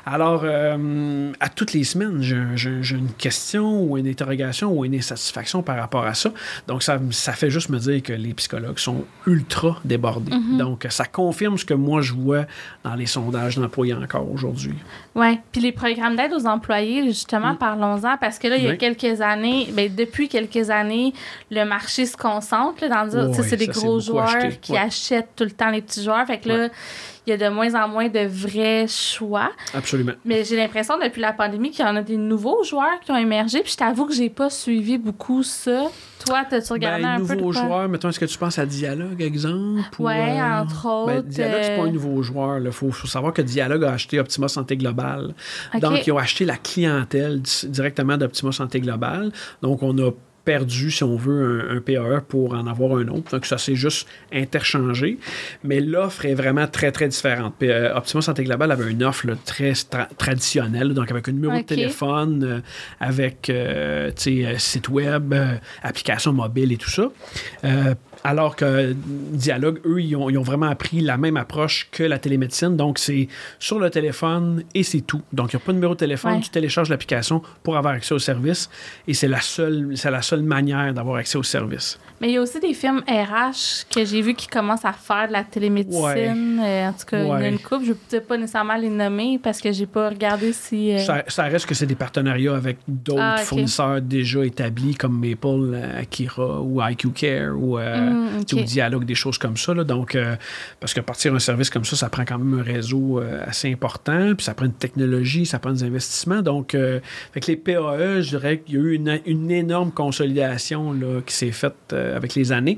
Alors, euh, à toutes les semaines, j'ai une question ou une interrogation ou une insatisfaction par rapport à ça. Donc, ça, ça fait juste me dire que les psychologues sont ultra débordés. Mm-hmm. Donc, ça confirme ce que moi, je vois dans les sondages d'employés encore aujourd'hui. Oui, puis les programmes d'aide aux employés, justement, parlons-en, parce que là, il y a Mm. Oui. quelques années, ben, depuis quelques années, le marché se concentre, là, dans le Oui, c'est des gros joueurs acheté, qui ouais. achètent tout le temps les petits joueurs, fait que là, il y a de moins en moins de vrais choix. Absolument. Mais j'ai l'impression, depuis la pandémie, qu'il y en a des nouveaux joueurs qui ont émergé, puis je t'avoue que j'ai pas suivi beaucoup ça. Toi, t'as-tu regardé Ben, un peu nouveau quoi? joueur, mettons, est-ce que tu penses à Dialogue, exemple? ou, Ouais, euh, entre ben, autres, Dialogue, c'est pas euh, un nouveau joueur. Il faut, faut savoir que Dialogue a acheté Optima Santé Globale. Ok. Donc, ils ont acheté la clientèle di- directement d'Optima Santé Globale. Donc, on a perdu, si on veut, un, un PAE pour en avoir un autre. Donc, ça s'est juste interchangé. Mais l'offre est vraiment très, très différente. Puis, euh, Optima Santé Globale avait une offre là, très tra- traditionnelle, donc avec un numéro de téléphone, euh, avec euh, euh, site web, euh, application mobile et tout ça. Alors que Dialogue, eux, ils ont, ils ont vraiment appris la même approche que la télémédecine. Donc, c'est sur le téléphone et c'est tout. Donc, il n'y a pas de numéro de téléphone. Ouais. Tu télécharges l'application pour avoir accès au service et c'est la seule, c'est la seule manière d'avoir accès au service. Mais il y a aussi des firmes RH que j'ai vu qui commencent à faire de la télémédecine. Euh, en tout cas, il y a une couple. Je ne peux peut-être pas nécessairement les nommer parce que j'ai pas regardé si. euh, Ça, ça reste que c'est des partenariats avec d'autres Ah, fournisseurs déjà établis comme Maple, euh, Akira ou IQ Care ou, euh, Mm, ou Dialogue, des choses comme ça. là. Donc, parce que partir un service comme ça, ça prend quand même un réseau assez important, puis ça prend une technologie, ça prend des investissements. Donc, que les PAE, je dirais qu'il y a eu une, une énorme là, qui s'est faite euh, avec les années.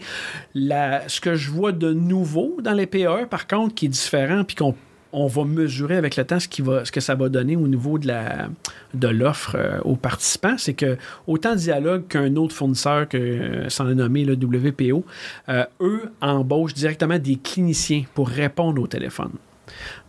Ce que je vois de nouveau dans les PAE, par contre, qui est différent, puis qu'on on va mesurer avec le temps ce, qui va, ce que ça va donner au niveau de de l'offre euh, aux participants, c'est que autant Dialogue qu'un autre fournisseur que euh, sans le nommer le WPO, euh, eux embauchent directement des cliniciens pour répondre au téléphone.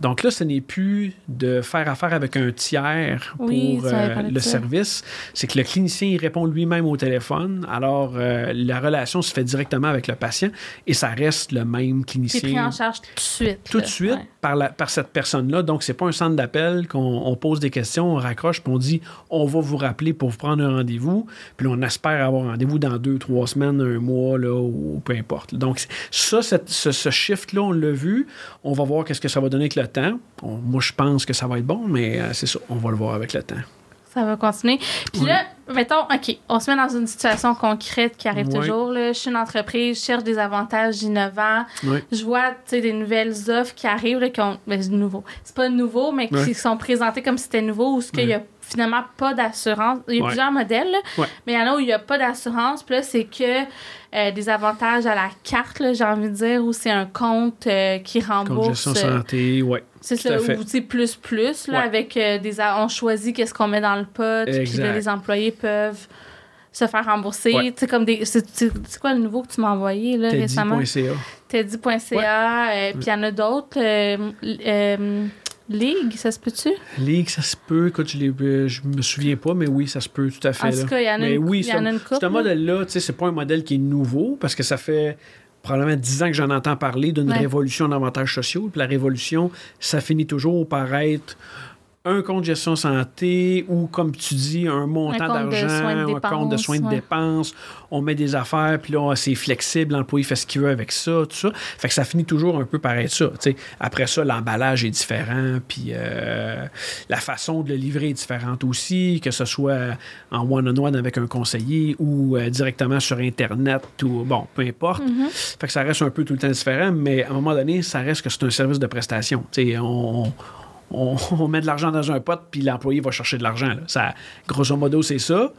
Donc là, ce n'est plus de faire affaire avec un tiers pour Oui, euh, le ça. service. C'est que le clinicien il répond lui-même au téléphone. Alors, euh, la relation se fait directement avec le patient et ça reste le même C'est clinicien pris en charge tout de suite. tout de suite Ouais. par, la, par cette personne-là. Donc, c'est pas un centre d'appel qu'on on pose des questions, on raccroche, puis on dit on va vous rappeler pour vous prendre un rendez-vous. Puis on espère avoir un rendez-vous dans deux, trois semaines, un mois, là, ou peu importe. Donc, c'est- ça, cette- ce, ce shift-là, on l'a vu. On va voir qu'est-ce que ça va donner avec le temps. On- moi, je pense que ça va être bon, mais euh, c'est ça, on va le voir avec le temps. Ça va continuer. Puis Oui. là, mettons, OK, on se met dans une situation concrète qui arrive Oui. toujours. Là. Je suis une entreprise, je cherche des avantages innovants. Oui. Je vois des nouvelles offres qui arrivent, là, qui ont. Ben, c'est nouveau. C'est pas nouveau, mais qui sont présentées comme si c'était nouveau ou ce qu'il y a finalement pas d'assurance. Il y a Ouais. plusieurs modèles, là, Ouais. mais il y en a où il n'y a pas d'assurance. Puis là, c'est que euh, des avantages à la carte, j'ai envie de dire, où c'est un compte euh, qui rembourse. Euh, santé, c'est ça, ou tu plus plus, là, Ouais. avec des. On choisit qu'est-ce qu'on met dans le pot, puis là, les employés peuvent se faire rembourser. Ouais. Tu sais, comme des. C'est quoi le nouveau que tu m'as envoyé, là, récemment? Teddy.ca. Teddy.ca, puis il y en a d'autres. euh, euh, Ligue, ça se peut-tu? Ligue, ça se peut. Écoute, je, l'ai- je me souviens pas, mais oui, ça se peut tout à fait. En tout cas, il y en a Mais une, oui, y en a une couple. Ce là. modèle-là, tu sais, c'est pas un modèle qui est nouveau parce que ça fait probablement 10 ans que j'en entends parler d'une Ouais. révolution d'avantages sociaux. Puis la révolution, ça finit toujours par être un compte gestion santé ou, comme tu dis, un montant d'argent, un compte de soins de ouais. dépenses. On met des affaires, puis là, c'est flexible, l'employé fait ce qu'il veut avec ça, tout ça. Fait que ça finit toujours un peu par être ça. tu sais. Après ça, l'emballage est différent, puis euh, la façon de le livrer est différente aussi, que ce soit en one-on-one avec un conseiller ou euh, directement sur Internet ou, bon, peu importe. Mhm. Fait que ça reste un peu tout le temps différent, mais à un moment donné, ça reste que c'est un service de prestation. Tu sais, on, on, (laughs) on met de l'argent dans un pot, puis l'employé va chercher de l'argent. Ça, grosso modo, c'est ça.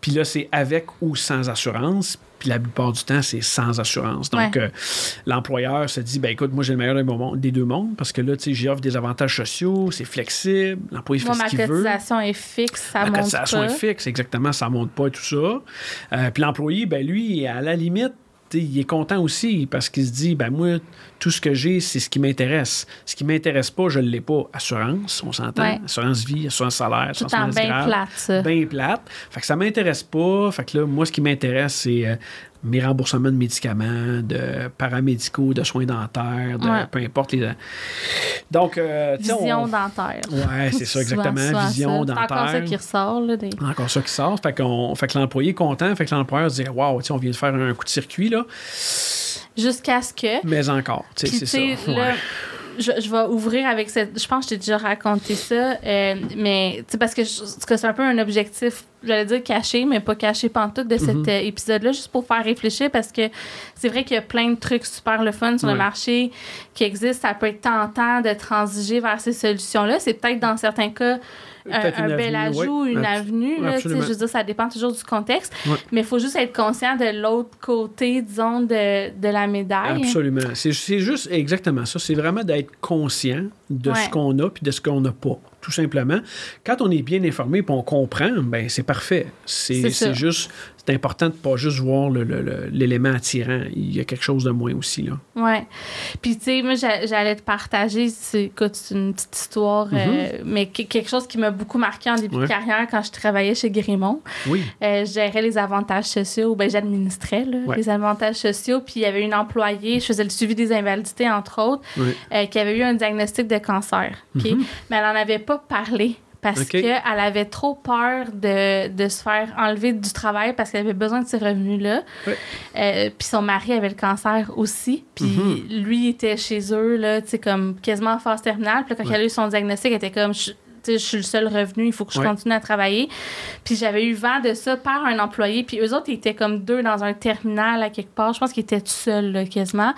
Puis là, c'est avec ou sans assurance. Puis la plupart du temps, c'est sans assurance. Donc, Ouais. euh, l'employeur se dit, ben écoute, moi, j'ai le meilleur des, deux mondes- parce que là, tu sais, j'y offre des avantages sociaux, c'est flexible, l'employé fait ce ma qu'il veut. cotisation est fixe, ça La monte cotisation pas. est fixe, exactement, ça monte pas et tout ça. Euh, puis l'employé, ben lui, à la limite, il est content aussi parce qu'il se dit, ben moi, tout ce que j'ai, c'est ce qui m'intéresse. Ce qui m'intéresse pas, je ne l'ai pas. Assurance, on s'entend. Ouais. Assurance vie, assurance salaire, Tout assurance en bien grave. plate, ça. Bien plate. Fait que ça m'intéresse pas. Fait que là, moi, ce qui m'intéresse, c'est euh, mes remboursements de médicaments, de paramédicaux, de soins dentaires, de Ouais. peu importe les. Donc, euh, Vision on- dentaire. Ouais, c'est ça, (laughs) exactement. Vision ça. C'est encore ça dentaire. qui ressort. Là, des... Encore ça qui sort. Fait, qu'on, fait que l'employé est content. Fait que l'employeur se dit Waouh, on vient de faire un coup de circuit, là. Jusqu'à ce que. Mais encore, tu sais, Puis, c'est ça. sais, là, Ouais. Je, je vais ouvrir avec cette. Je pense que je t'ai déjà raconté ça, euh, mais tu sais, parce que, c'est un peu un objectif, j'allais dire caché, mais pas caché pantoute de cet euh, épisode-là, juste pour faire réfléchir, parce que c'est vrai qu'il y a plein de trucs super le fun sur le marché qui existent. Ça peut être tentant de transiger vers ces solutions-là. C'est peut-être dans certains cas. Un, Peut-être un une bel avenue, ajout, ouais. une avenue. là, je veux dire, ça dépend toujours du contexte. Ouais. Mais il faut juste être conscient de l'autre côté, disons, de, de la médaille. Absolument. C'est juste exactement ça. C'est vraiment d'être conscient de Ouais. ce qu'on a puis de ce qu'on n'a pas. Tout simplement. Quand on est bien informé et on comprend, ben c'est parfait. C'est, juste, c'est important de pas juste voir l'élément attirant. Il y a quelque chose de moins aussi, là. Ouais. Puis, tu sais, moi, j'a- j'allais te partager, écoute, c'est une petite histoire, euh, mais que- quelque chose qui m'a beaucoup marqué en début Mm-hmm. Ouais. de carrière quand je travaillais chez Grimont. Oui. Euh, je gérais les avantages sociaux, ben j'administrais Ouais. les avantages sociaux. Puis il y avait une employée, je faisais le suivi des invalidités, entre autres, euh, qui avait eu un diagnostic de cancer. OK? Mais elle n'en avait pas parlé parce qu'elle avait trop peur de, de se faire enlever du travail parce qu'elle avait besoin de ces revenus-là. Euh, puis son mari avait le cancer aussi. Puis Mm-hmm. lui était chez eux, là, comme quasiment en phase terminale. Puis quand elle a eu son diagnostic, elle était comme... Je, suis le seul revenu, il faut que je Ouais. continue à travailler. Puis j'avais eu vent de ça par un employé. Puis eux autres, ils étaient comme deux dans un terminal à quelque part. Je pense qu'ils étaient tout seuls, là, quasiment.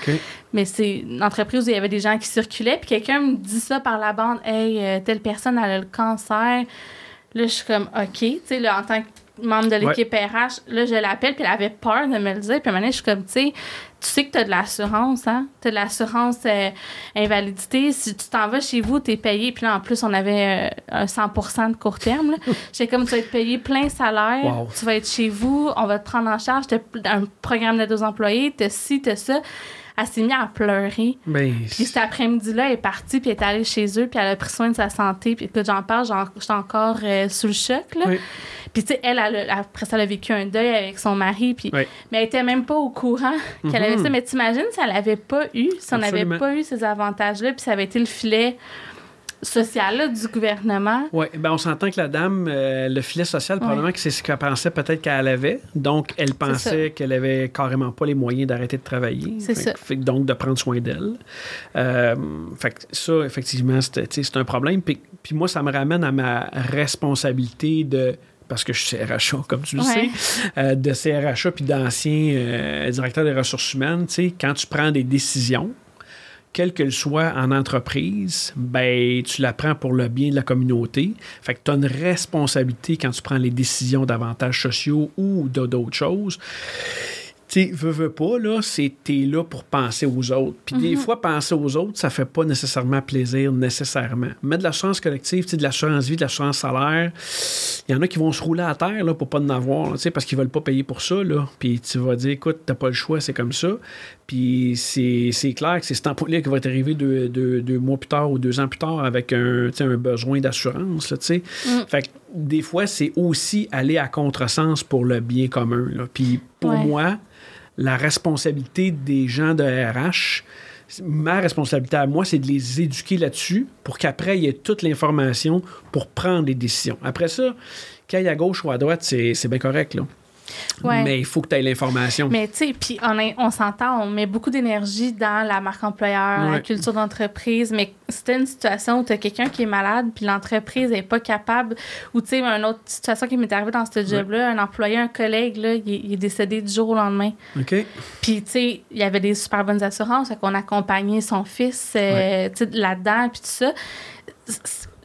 Mais c'est une entreprise où il y avait des gens qui circulaient. Puis quelqu'un me dit ça par la bande Hey, euh, telle personne, elle a le cancer. Là, je suis comme OK. Tu sais, là, en tant que membre de l'équipe RH, là, je l'appelle. Puis elle avait peur de me le dire. Puis à un moment donné, je suis comme, tu sais, tu sais que tu as de l'assurance, hein? Tu as de l'assurance euh, invalidité. Si tu t'en vas chez vous, tu es payé. Puis là, en plus, on avait euh, un 100% de court terme. (laughs) J'étais comme, tu vas être payé plein salaire. Wow. Tu vas être chez vous. On va te prendre en charge. T'as un programme de deux employés. T'as ci, t'as ça. Elle s'est mise à pleurer. Puis cet après-midi-là, elle est partie, puis elle est allée chez eux, puis elle a pris soin de sa santé. Puis écoute, j'en parle, j'étais encore euh, sous le choc, là. Oui. Puis tu sais, elle, après ça, elle a vécu un deuil avec son mari, puis... Oui. Mais elle était même pas au courant (laughs) qu'elle avait Mhm. ça. Mais t'imagines si elle avait pas eu, si on n'avait pas eu ces avantages-là, puis ça avait été le filet social là, du gouvernement? Oui, ben on s'entend que la dame, euh, le filet social, probablement que c'est ce qu'elle pensait peut-être qu'elle avait. Donc, elle pensait qu'elle avait carrément pas les moyens d'arrêter de travailler. C'est ça. fait donc de prendre soin d'elle. Euh, fait que ça, effectivement, c'est un problème. Puis, puis moi, ça me ramène à ma responsabilité de parce que je suis CRHA, comme tu le Ouais. sais, euh, de CRHA puis d'ancien euh, directeur des ressources humaines, tu sais, quand tu prends des décisions, quelle qu'elle soit en entreprise, ben, tu la prends pour le bien de la communauté. Fait que tu as une responsabilité quand tu prends les décisions d'avantages sociaux ou de- d'autres choses. Tu veux, veux pas, là, c'est t'es là pour penser aux autres. Puis des fois, penser aux autres, ça fait pas nécessairement plaisir, nécessairement. Mais de l'assurance collective, de l'assurance vie, de l'assurance salaire, il y en a qui vont se rouler à terre, là, pour pas en avoir, là, tu sais, parce qu'ils veulent pas payer pour ça, là. Puis tu vas dire, écoute, t'as pas le choix, c'est comme ça. Puis c'est clair que c'est cet employé qui va t'arriver deux, deux, deux mois plus tard ou deux ans plus tard avec un, un besoin d'assurance, sais. Fait que des fois, c'est aussi aller à contresens pour le bien commun, là. Puis pour Ouais. moi, la responsabilité des gens de RH, ma responsabilité à moi, c'est de les éduquer là-dessus pour qu'après, il y ait toute l'information pour prendre des décisions. Après ça, qu'il y ait à gauche ou à droite, c'est c'est bien correct, là. Ouais. Mais il faut que tu aies l'information. Mais tu sais, puis on, on s'entend, on met beaucoup d'énergie dans la marque employeur, la culture d'entreprise, mais c'était une situation où tu as quelqu'un qui est malade, puis l'entreprise n'est pas capable, ou tu sais, une autre situation qui m'est arrivée dans ce job-là, un employé, un collègue, là, il, est- il est décédé du jour au lendemain. OK? Puis, tu sais, il y avait des super bonnes assurances, qu'on accompagnait son fils euh, tu sais, là-dedans, puis tout ça.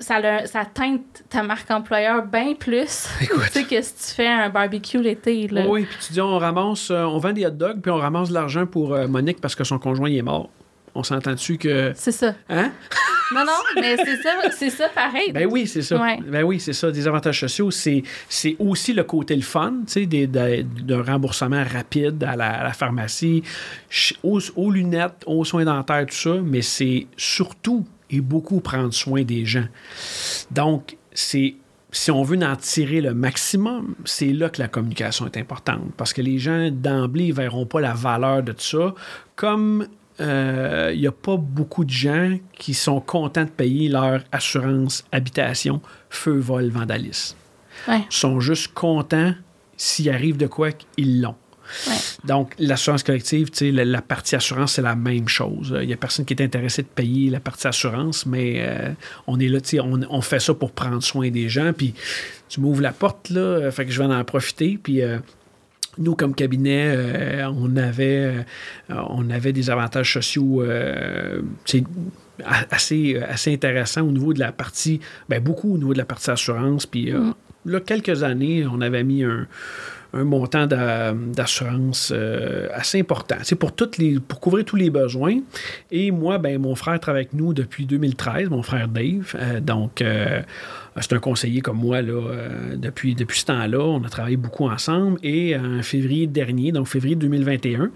Ça, le- ça teinte ta marque employeur bien plus (laughs) que si tu fais un barbecue l'été. là. Oui, puis tu dis, on ramasse, euh, on vend des hot dogs, puis on ramasse de l'argent pour euh, Monique parce que son conjoint il est mort. On s'entend dessus que. C'est ça. Hein? (laughs) Non, non, mais c'est ça, c'est ça pareil. Ben oui, c'est ça. Ouais. Ben oui, c'est ça. Des avantages sociaux, c'est, c'est aussi le côté le fun, tu sais, d'un remboursement rapide à la, à la pharmacie, aux lunettes, aux soins dentaires, tout ça, mais c'est surtout et beaucoup prendre soin des gens. Donc, c'est si on veut en tirer le maximum, c'est là que la communication est importante. Parce que les gens, d'emblée, ne verront pas la valeur de tout ça. Comme euh, il n'y a pas beaucoup de gens qui sont contents de payer leur assurance habitation, feu, vol, vandalisme. Ouais. Ils sont juste contents s'il arrive de quoi qu'ils l'ont. Ouais. Donc, l'assurance collective, la, la partie assurance, c'est la même chose. Il n'y a personne qui est intéressé de payer la partie assurance, mais euh, on est là, on, on fait ça pour prendre soin des gens. Puis, tu m'ouvres la porte, là, euh, fait que je vais en profiter. Puis, euh, nous, comme cabinet, euh, on, avait, euh, on avait des avantages sociaux euh, assez, assez intéressants au niveau de la partie, ben, beaucoup au niveau de la partie assurance. Puis, euh, là, quelques années, on avait mis un, un montant d'a- d'assurance euh, assez important. C'est pour pour couvrir tous les besoins. Et moi, ben mon frère travaille avec nous depuis 2013, mon frère Dave. Euh, donc euh, c'est un conseiller comme moi là, depuis, depuis ce temps-là. On a travaillé beaucoup ensemble. Et en février dernier, donc février 2021,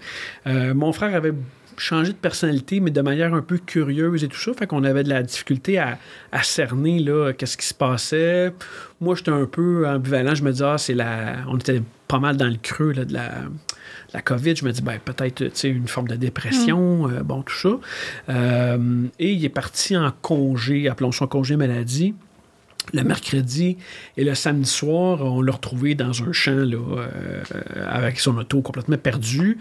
euh, mon frère avait changé de personnalité, mais de manière un peu curieuse et tout ça. Fait qu'on avait de la difficulté à, à cerner là, qu'est-ce qui se passait. Moi, j'étais un peu ambivalent. Je me disais, ah, c'est la. On était pas mal dans le creux là, de la, la COVID. Je me dis, ben, peut-être tu sais, une forme de dépression, euh, bon, tout ça. Euh, et il est parti en congé, appelons un congé maladie. Le mercredi et le samedi soir, on l'a retrouvé dans un champ euh, avec son auto complètement perdu.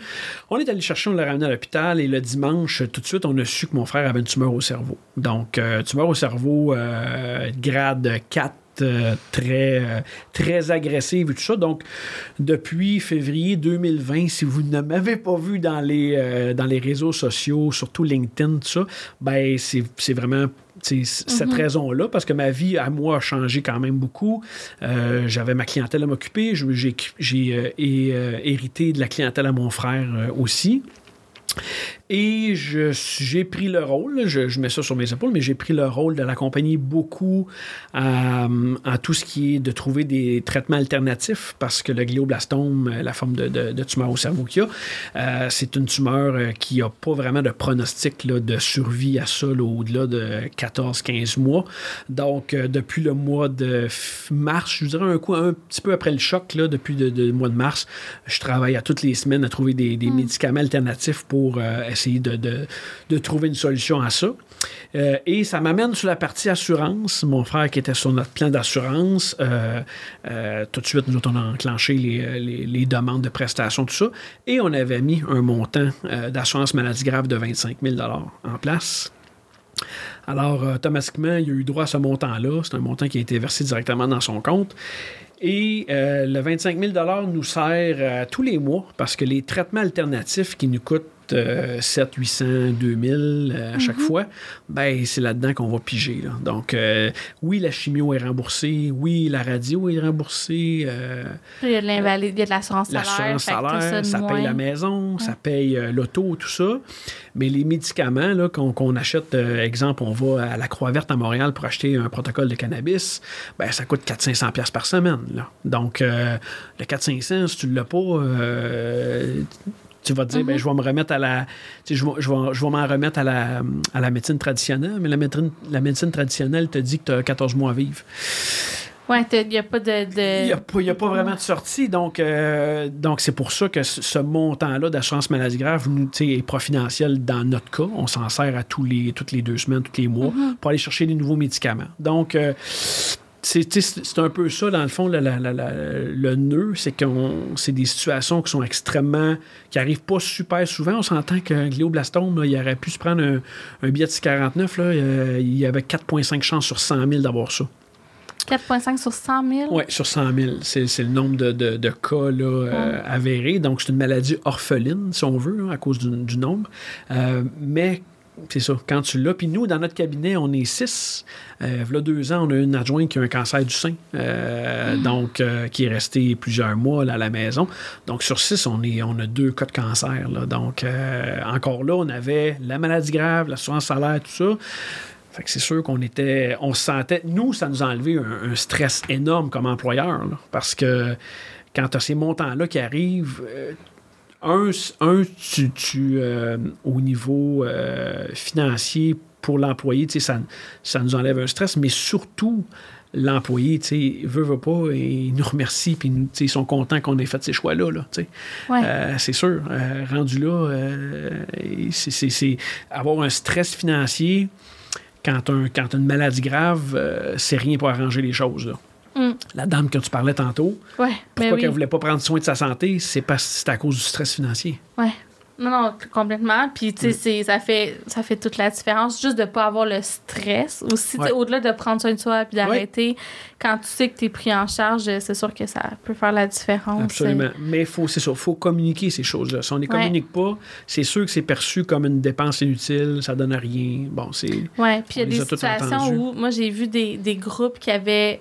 On est allé chercher, on l'a ramené à l'hôpital et le dimanche, tout de suite, on a su que mon frère avait une tumeur au cerveau. Donc, euh, tumeur au cerveau, euh, grade 4. euh, très, très agressive et tout ça. Donc, depuis février 2020, si vous ne m'avez pas vu dans les, dans les réseaux sociaux, surtout LinkedIn, tout ça, ben, c'est c'est vraiment sais, cette raison-là, parce que ma vie à moi a changé quand même beaucoup. Euh, J'avais ma clientèle à m'occuper. J'ai euh, euh, hérité de la clientèle à mon frère aussi. Et j'ai pris le rôle, je, je mets ça sur mes épaules, mais j'ai pris le rôle de l'accompagner beaucoup à, à tout ce qui est de trouver des traitements alternatifs parce que le glioblastome, euh, la forme de, de- de tumeur au cerveau qu'il y a, euh, c'est une tumeur euh, qui n'a pas vraiment de pronostic là, de survie à ça là, au-delà de 14-15 mois. Donc, euh, depuis le mois de mars, je vous dirais un coup, un petit peu après le choc, là, depuis le de, mois de mars, je travaille à toutes les semaines à trouver des, des médicaments alternatifs pour euh, essayer de, trouver une solution à ça. Euh, et ça m'amène sur la partie assurance. Mon frère qui était sur notre plan d'assurance, euh, euh, tout de suite, nous on a enclenché les, demandes de prestations, tout ça. Et on avait mis un montant d'assurance maladie grave de 25 000 en place. Alors, automatiquement, il a eu droit à ce montant-là. C'est un montant qui a été versé directement dans son compte. Et le 25 000 nous sert tous les mois parce que les traitements alternatifs qui nous coûtent euh, 7, 800, 2000 euh, à chaque fois, ben c'est là-dedans qu'on va piger. là. Donc, euh, oui, la chimio est remboursée. Oui, la radio est remboursée. euh, Il y a de l'invalide, il y a de l'assurance salaire. Salaire, ça, paye moins. la maison, ça paye euh, l'auto, tout ça. Mais les médicaments qu'on, qu'on achète, exemple, on va à la Croix-Verte à Montréal pour acheter un protocole de cannabis, ben, ça coûte 400-500$ piastres par semaine. Là. Donc, le 400-500$, si tu ne l'as pas, tu vas te dire, ben, je vais me remettre à la. tu sais, Je vais, je vais- je vais m'en remettre à la, à la médecine traditionnelle, mais la médecine, la médecine traditionnelle te dit que tu as 14 mois à vivre. T'as- il n'y a pas de. de- Il n'y a, a pas vraiment de sortie. Donc, euh, donc c'est pour ça que ce ce montant-là d'assurance maladie grave nous, est profidentiel dans notre cas. On s'en sert à tous les, toutes les deux semaines, tous les mois pour aller chercher des nouveaux médicaments. Donc, euh, c'est un peu ça, dans le fond, la- la- la- la- le nœud, c'est que c'est des situations qui sont extrêmement. qui n'arrivent pas super souvent. On s'entend qu'un glioblastome, là, il aurait pu se prendre un, un billet de 49, là, euh, il y avait 4,5 chances sur 100 000 d'avoir ça. 4,5 sur 100 000. Oui, sur 100 000. C'est, le nombre de, de- de cas là, euh, avérés. Donc, c'est une maladie orpheline, si on veut, à cause du, du nombre. Euh, mais c'est ça, quand tu l'as. Puis nous, dans notre cabinet, on est six. Euh, il y a deux ans, on a une adjointe qui a un cancer du sein, euh, donc euh, qui est restée plusieurs mois là, à la maison. Donc sur six, on, est, on a deux cas de cancer. Là. Donc euh, encore là, on avait la maladie grave, l'assurance salaire, tout ça. Fait que c'est sûr qu'on était, on se sentait, nous, ça nous a enlevé un, un stress énorme comme employeur, là, parce que quand tu as ces montants-là qui arrivent, un, un, tu, tu, euh, au niveau euh, financier pour l'employé, tu sais, ça, ça nous enlève un stress, mais surtout, l'employé, tu sais, veut, veut pas, et il nous remercie, puis nous, ils sont contents qu'on ait fait ces choix-là, là, tu sais. Ouais. Euh, c'est sûr, euh, rendu là, euh, c'est- c'est c'est avoir un stress financier quand tu as une maladie grave, c'est rien pour arranger les choses. Là. La dame que tu parlais tantôt, Ouais, pourquoi oui. qu'elle voulait pas prendre soin de sa santé, c'est parce c'est à cause du stress financier. Ouais. Non, non, complètement. Puis, tu sais, c'est- ça fait, ça fait toute la différence. Juste de ne pas avoir le stress aussi. Ouais. Au-delà de prendre soin de soi puis d'arrêter, quand tu sais que tu es pris en charge, c'est sûr que ça peut faire la différence. Absolument. Mais faut, c'est faut communiquer ces choses-là. Si on ne les Ouais. communique pas, c'est sûr que c'est perçu comme une dépense inutile, ça donne rien. Bon, c'est. Oui, puis il y a des situations où, moi, j'ai vu des, des groupes qui avaient,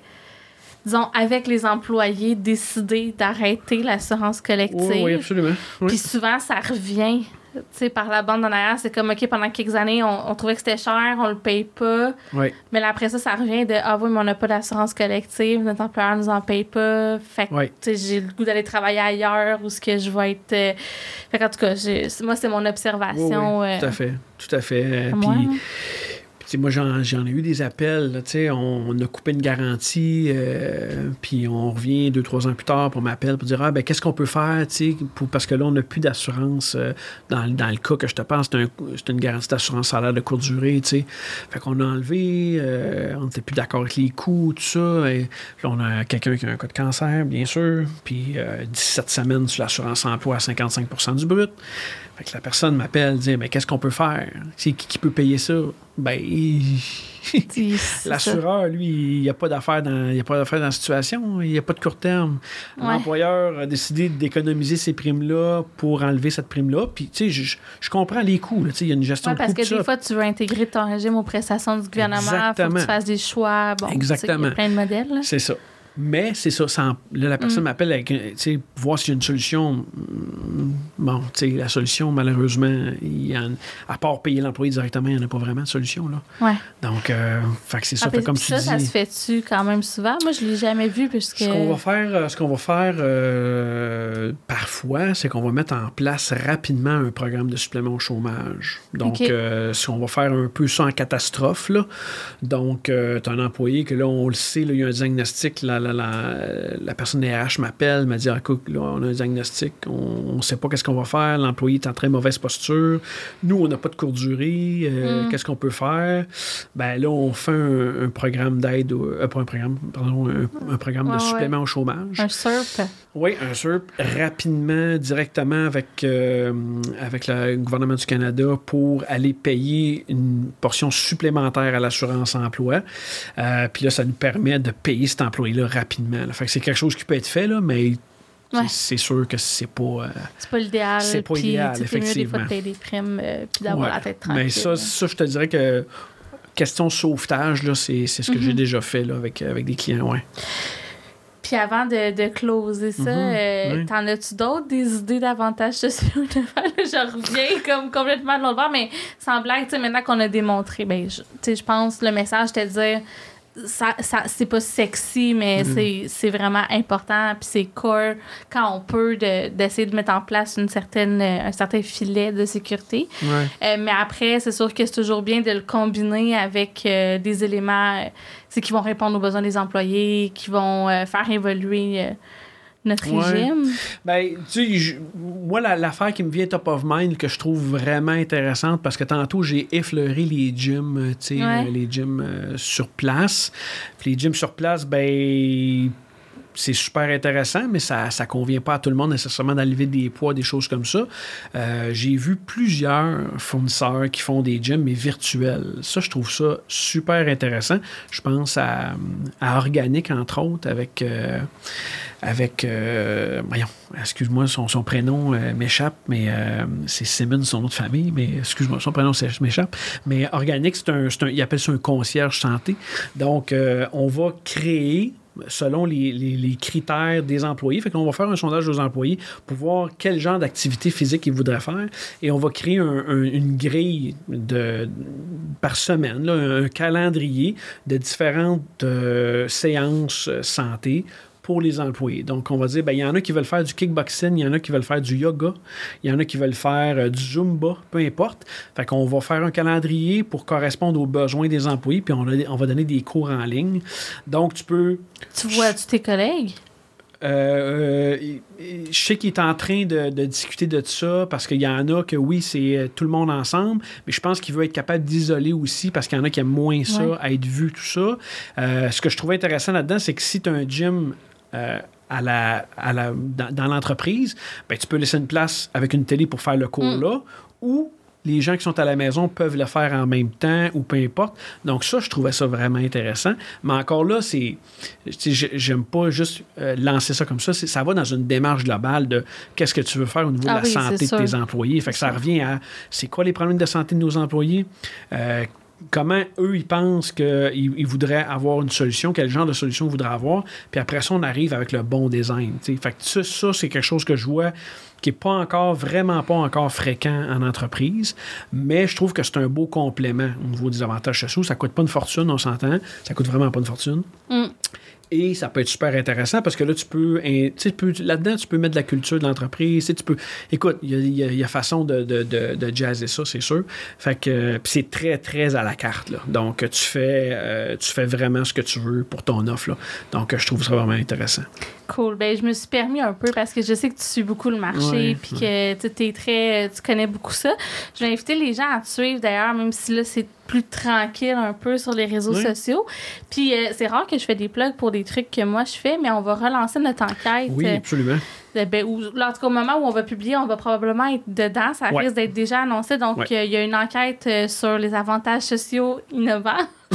disons, avec les employés, décidé d'arrêter l'assurance collective. Oui, oui, absolument. Oui. Puis souvent, ça revient. Tu sais, par la bande en arrière, c'est comme, OK, pendant quelques années, on, on trouvait que c'était cher, on le paye pas. Oui. Mais là, après ça, ça revient de Ah oui, mais on n'a pas d'assurance collective, notre employeur nous en paye pas. Fait que Oui. tu sais, j'ai le goût d'aller travailler ailleurs ou ce que je vais être. euh, Fait qu'en tout cas, moi, c'est mon observation. euh, tout à fait. Tout à fait. Euh, Puis, moi, j'en, ai eu des appels. on, on a coupé une garantie, euh, puis on revient deux, trois ans plus tard pour m'appeler pour dire Ah, ben, qu'est-ce qu'on peut faire Parce que là, on n'a plus d'assurance. euh, dans, dans le cas que je te pense, c'est, un- c'est une garantie d'assurance salaire de courte durée. tu sais. Fait qu'on a enlevé, euh, on n'était plus d'accord avec les coûts, tout ça. Là, on a quelqu'un qui a un cas de cancer, bien sûr, puis euh, 17 semaines sur l'assurance emploi à 55% du brut. Fait que la personne m'appelle, dit Mais qu'est-ce qu'on peut faire? C'est qui qui peut payer ça? Ben, il- (laughs) l'assureur, lui, il n'y a pas d'affaires dans, il y a pas d'affaires dans la situation. Il n'y a pas de court terme. Ouais. L'employeur a décidé d'économiser ces primes-là pour enlever cette prime-là. Puis, tu sais, je, je comprends les coûts. Il y a une gestion Ouais, de parce coûts. que tout ça. des fois, tu veux intégrer ton régime aux prestations du gouvernement. Il faut que Exactement. tu fasses des choix. Bon, sais, Il y Exactement. a plein de modèles. C'est ça. Mais c'est ça, ça là, la Mm. personne m'appelle avec, un- tu sais, voir s'il y a une solution. Mm, Bon, tu sais, la solution, malheureusement, il y en- à part payer l'employé directement, il n'y en a pas vraiment de solution, là. Ouais. Donc, euh, fait que c'est ça. Ah, fait puis comme ça, tu dis. ça se fait-tu quand même souvent? Moi, je l'ai jamais vu puisque. Ce qu'on va faire, euh, ce qu'on va faire euh, parfois, c'est qu'on va mettre en place rapidement un programme de supplément au chômage. Donc, Ok. euh, si on va faire un peu ça en catastrophe, là. donc, tu as un employé que là, on le sait, là, il y a un diagnostic, la, la, la personne RH m'appelle, me dit, Ah, écoute, là, on a un diagnostic, on ne sait pas qu'est-ce qu'on va faire, l'employé est en très mauvaise posture, nous, on n'a pas de courte durée, euh, Mm. qu'est-ce qu'on peut faire? Ben là, on fait un, un programme d'aide, euh, pas un programme, pardon, un, un programme Ouais, de ouais. supplément au chômage. Un SURP. Oui, un SURP rapidement, directement avec, euh, avec le gouvernement du Canada pour aller payer une portion supplémentaire à l'assurance emploi. Puis là, ça nous permet de payer cet employé-là rapidement. là. Fait que c'est quelque chose qui peut être fait, là, mais c'est- Ouais. c'est sûr que c'est pas. euh, C'est pas l'idéal. C'est pas puis, idéal, c'est mieux des fois de effectivement. payer des primes euh, puis d'avoir ouais. la tête tranquille. Mais ça, ça, je te dirais que question sauvetage, là, c'est c'est ce que Mhm. j'ai déjà fait là, avec, avec des clients. Ouais. Puis avant de, de closer ça, Mhm, euh, t'en as-tu d'autres des idées d'avantages sociaux de faire? (laughs) Je reviens comme complètement de l'autre bord, mais sans blague, tu sais, maintenant qu'on a démontré, ben, je- tu sais, je pense le message, c'était de dire, ça, ça, c'est pas sexy, mais Mhm. c'est, c'est vraiment important, puis c'est core quand on peut de- d'essayer de mettre en place une certaine, euh, un certain filet de sécurité. Ouais. Euh, mais après, c'est sûr que c'est toujours bien de le combiner avec euh, des éléments c'est qui vont répondre aux besoins des employés, qui vont euh, faire évoluer notre Ouais. régime? Ben, tu sais, moi, la- l'affaire qui me vient top of mind, que je trouve vraiment intéressante, parce que tantôt, j'ai effleuré les gyms, tu sais, Ouais. les gyms euh, sur place. Puis les gyms sur place, ben, c'est super intéressant, mais ça ne convient pas à tout le monde nécessairement d'enlever des poids, des choses comme ça. Euh, j'ai vu plusieurs fournisseurs qui font des gyms, mais virtuels. Ça, je trouve ça super intéressant. Je pense à, à Organic, entre autres, avec... Euh, avec, euh, voyons, excuse-moi, son, son prénom m'échappe, mais c'est Simmons, son nom de famille, mais excuse-moi, son prénom m'échappe. Mais Organic, c'est un, un, il appelle ça un concierge santé. Donc, on va créer selon les, critères des employés. Fait qu'on va faire un sondage aux employés pour voir quel genre d'activité physique ils voudraient faire et on va créer une grille de, par semaine, un calendrier de différentes euh, séances euh, santé pour les employés. Donc, on va dire, ben, il y en a qui veulent faire du kickboxing, il y en a qui veulent faire du yoga, il y en a qui veulent faire euh, du zumba, peu importe. Fait qu'on va faire un calendrier pour correspondre aux besoins des employés, puis on, on va donner des cours en ligne. Donc, tu peux... Tu vois-tu tes collègues? Euh, euh, je sais qu'il est en train de, discuter de ça parce qu'il y en a que oui, c'est tout le monde ensemble, mais je pense qu'il veut être capable d'isoler aussi parce qu'il y en a qui aiment moins ça, à être vu, tout ça. ce que je trouvais intéressant là-dedans, c'est que si tu as un gym euh, à la, à la, dans, l'entreprise, ben, tu peux laisser une place avec une télé pour faire le cours-là, mm. ou les gens qui sont à la maison peuvent le faire en même temps ou peu importe. Donc ça, je trouvais ça vraiment intéressant. Mais encore là, c'est, j'aime pas juste euh, lancer ça comme ça. Ça va dans une démarche globale de qu'est-ce que tu veux faire au niveau de ah la santé de tes employés. Fait que ça revient à c'est quoi les problèmes de santé de nos employés? Euh, comment eux, ils pensent qu'ils voudraient avoir une solution, quel genre de solution ils voudraient avoir. Puis après ça, on arrive avec le bon design. Fait que ça, c'est quelque chose que je vois qui n'est pas encore, vraiment pas encore fréquent en entreprise, mais je trouve que c'est un beau complément au niveau des avantages sociaux. Ça coûte pas une fortune, on s'entend. Ça coûte vraiment pas une fortune. Mm. Et ça peut être super intéressant parce que là, tu peux, là-dedans, tu peux mettre de la culture de l'entreprise. Tu peux, écoute, il y, a, façon de, de, de, jazzer ça, c'est sûr. Fait que c'est très, très à la carte. Là. Donc, tu fais, euh, tu fais vraiment ce que tu veux pour ton offre. Là. Donc, je trouve ça vraiment intéressant. Cool. Ben, je me suis permis un peu parce que je sais que tu suis beaucoup le marché puis que tu es très, tu connais beaucoup ça. Je vais inviter les gens à te suivre d'ailleurs, même si là, c'est plus tranquille un peu sur les réseaux sociaux. Puis euh, c'est rare que je fais des plugs pour des trucs que moi je fais, mais on va relancer notre enquête. Oui, absolument. Euh, ben, ou, en tout cas, au moment où on va publier, on va probablement être dedans. Ça risque d'être déjà annoncé. Donc, il y a une enquête euh, sur les avantages sociaux innovants. (laughs)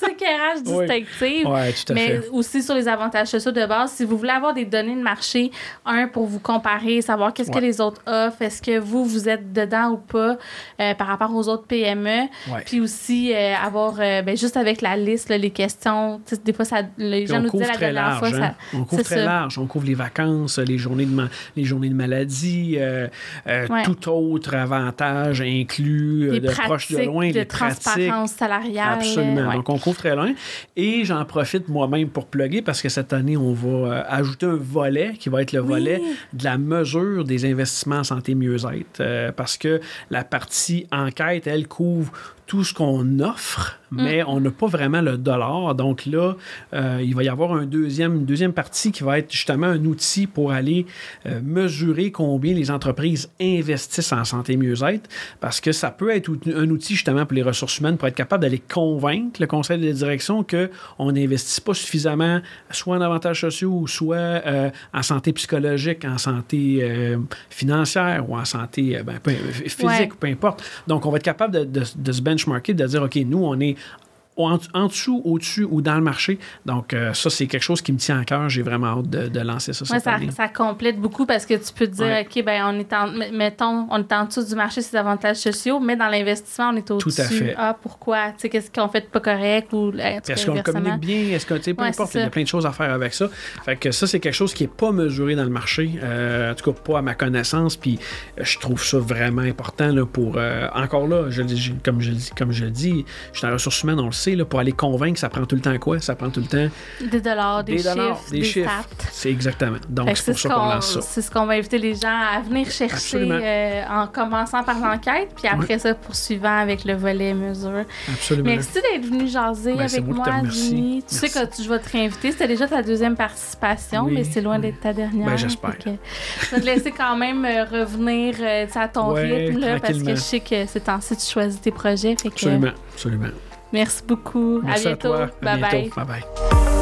pratique RH distinctive. mais aussi sur les avantages sociaux de base. Si vous voulez avoir des données de marché, un, pour vous comparer, savoir qu'est-ce que les autres offrent, est-ce que vous, vous êtes dedans ou pas euh, par rapport aux autres PME. Puis aussi euh, avoir, euh, ben, juste avec la liste, les questions, des fois, ça, les gens nous disaient la dernière fois. Hein. on couvre très large. On couvre les vacances, les journées de, les journées de maladie, tout autre avantage inclus de proche de loin, de transparence salariale. Absolument. Donc, on couvre très loin. Et j'en profite moi-même pour plugger parce que cette année, on va euh, ajouter un volet qui va être le volet de la mesure des investissements en santé mieux-être. Euh, parce que la partie enquête, elle couvre tout ce qu'on offre, mais mm. on n'a pas vraiment le dollar. Donc là, euh, il va y avoir un deuxième, une deuxième partie qui va être justement un outil pour aller euh, mesurer combien les entreprises investissent en santé mieux-être, parce que ça peut être un outil justement pour les ressources humaines pour être capable d'aller convaincre le conseil de direction qu'on n'investit pas suffisamment soit en avantages sociaux, soit euh, en santé psychologique, en santé financière ou en santé ben, physique, peu importe. Donc, on va être capable de, de, de se bench benchmarker, de dire, OK, nous, on est en, dessous, au-dessus ou dans le marché. Donc, euh, ça, c'est quelque chose qui me tient à cœur. J'ai vraiment hâte de, lancer ça cette ça, ça, complète beaucoup parce que tu peux te dire, OK, ben, on est en, mettons, on est en dessous du marché, c'est avantages sociaux, mais dans l'investissement, on est au-dessus. Tout à fait. Ah, pourquoi? Tu sais, qu'est-ce qu'on fait de pas correct ou Est-ce qu'on communique bien? Est-ce que, tu sais, peu importe, il y a plein de choses à faire avec ça. Fait que ça, c'est quelque chose qui n'est pas mesuré dans le marché, euh, en tout cas, pas à ma connaissance. Puis, euh, je trouve ça vraiment important là, pour. encore là, je, comme, je, comme je le dis, je suis dans la ressource humaine, on le sait pour aller convaincre, ça prend tout le temps quoi? Ça prend tout le temps... Des dollars, des, chiffres, des, chiffres. C'est exactement. Donc, c'est pour ça qu'on lance ça. C'est ce qu'on va inviter les gens à venir chercher euh, en commençant par l'enquête, puis après ça, poursuivant avec le volet mesure. Absolument. Merci d'être venu jaser ben, avec moi, Jimmy. Tu sais que je vais te réinviter. C'était déjà ta deuxième participation, mais c'est loin d'être ta dernière. Ben, j'espère. je vais te laisser quand même euh, revenir euh, à ton rythme, là, parce que je sais que c'est ainsi que tu choisis tes projets. Absolument, absolument. Merci beaucoup. Merci à bientôt. À toi. bye bye. Bye bye.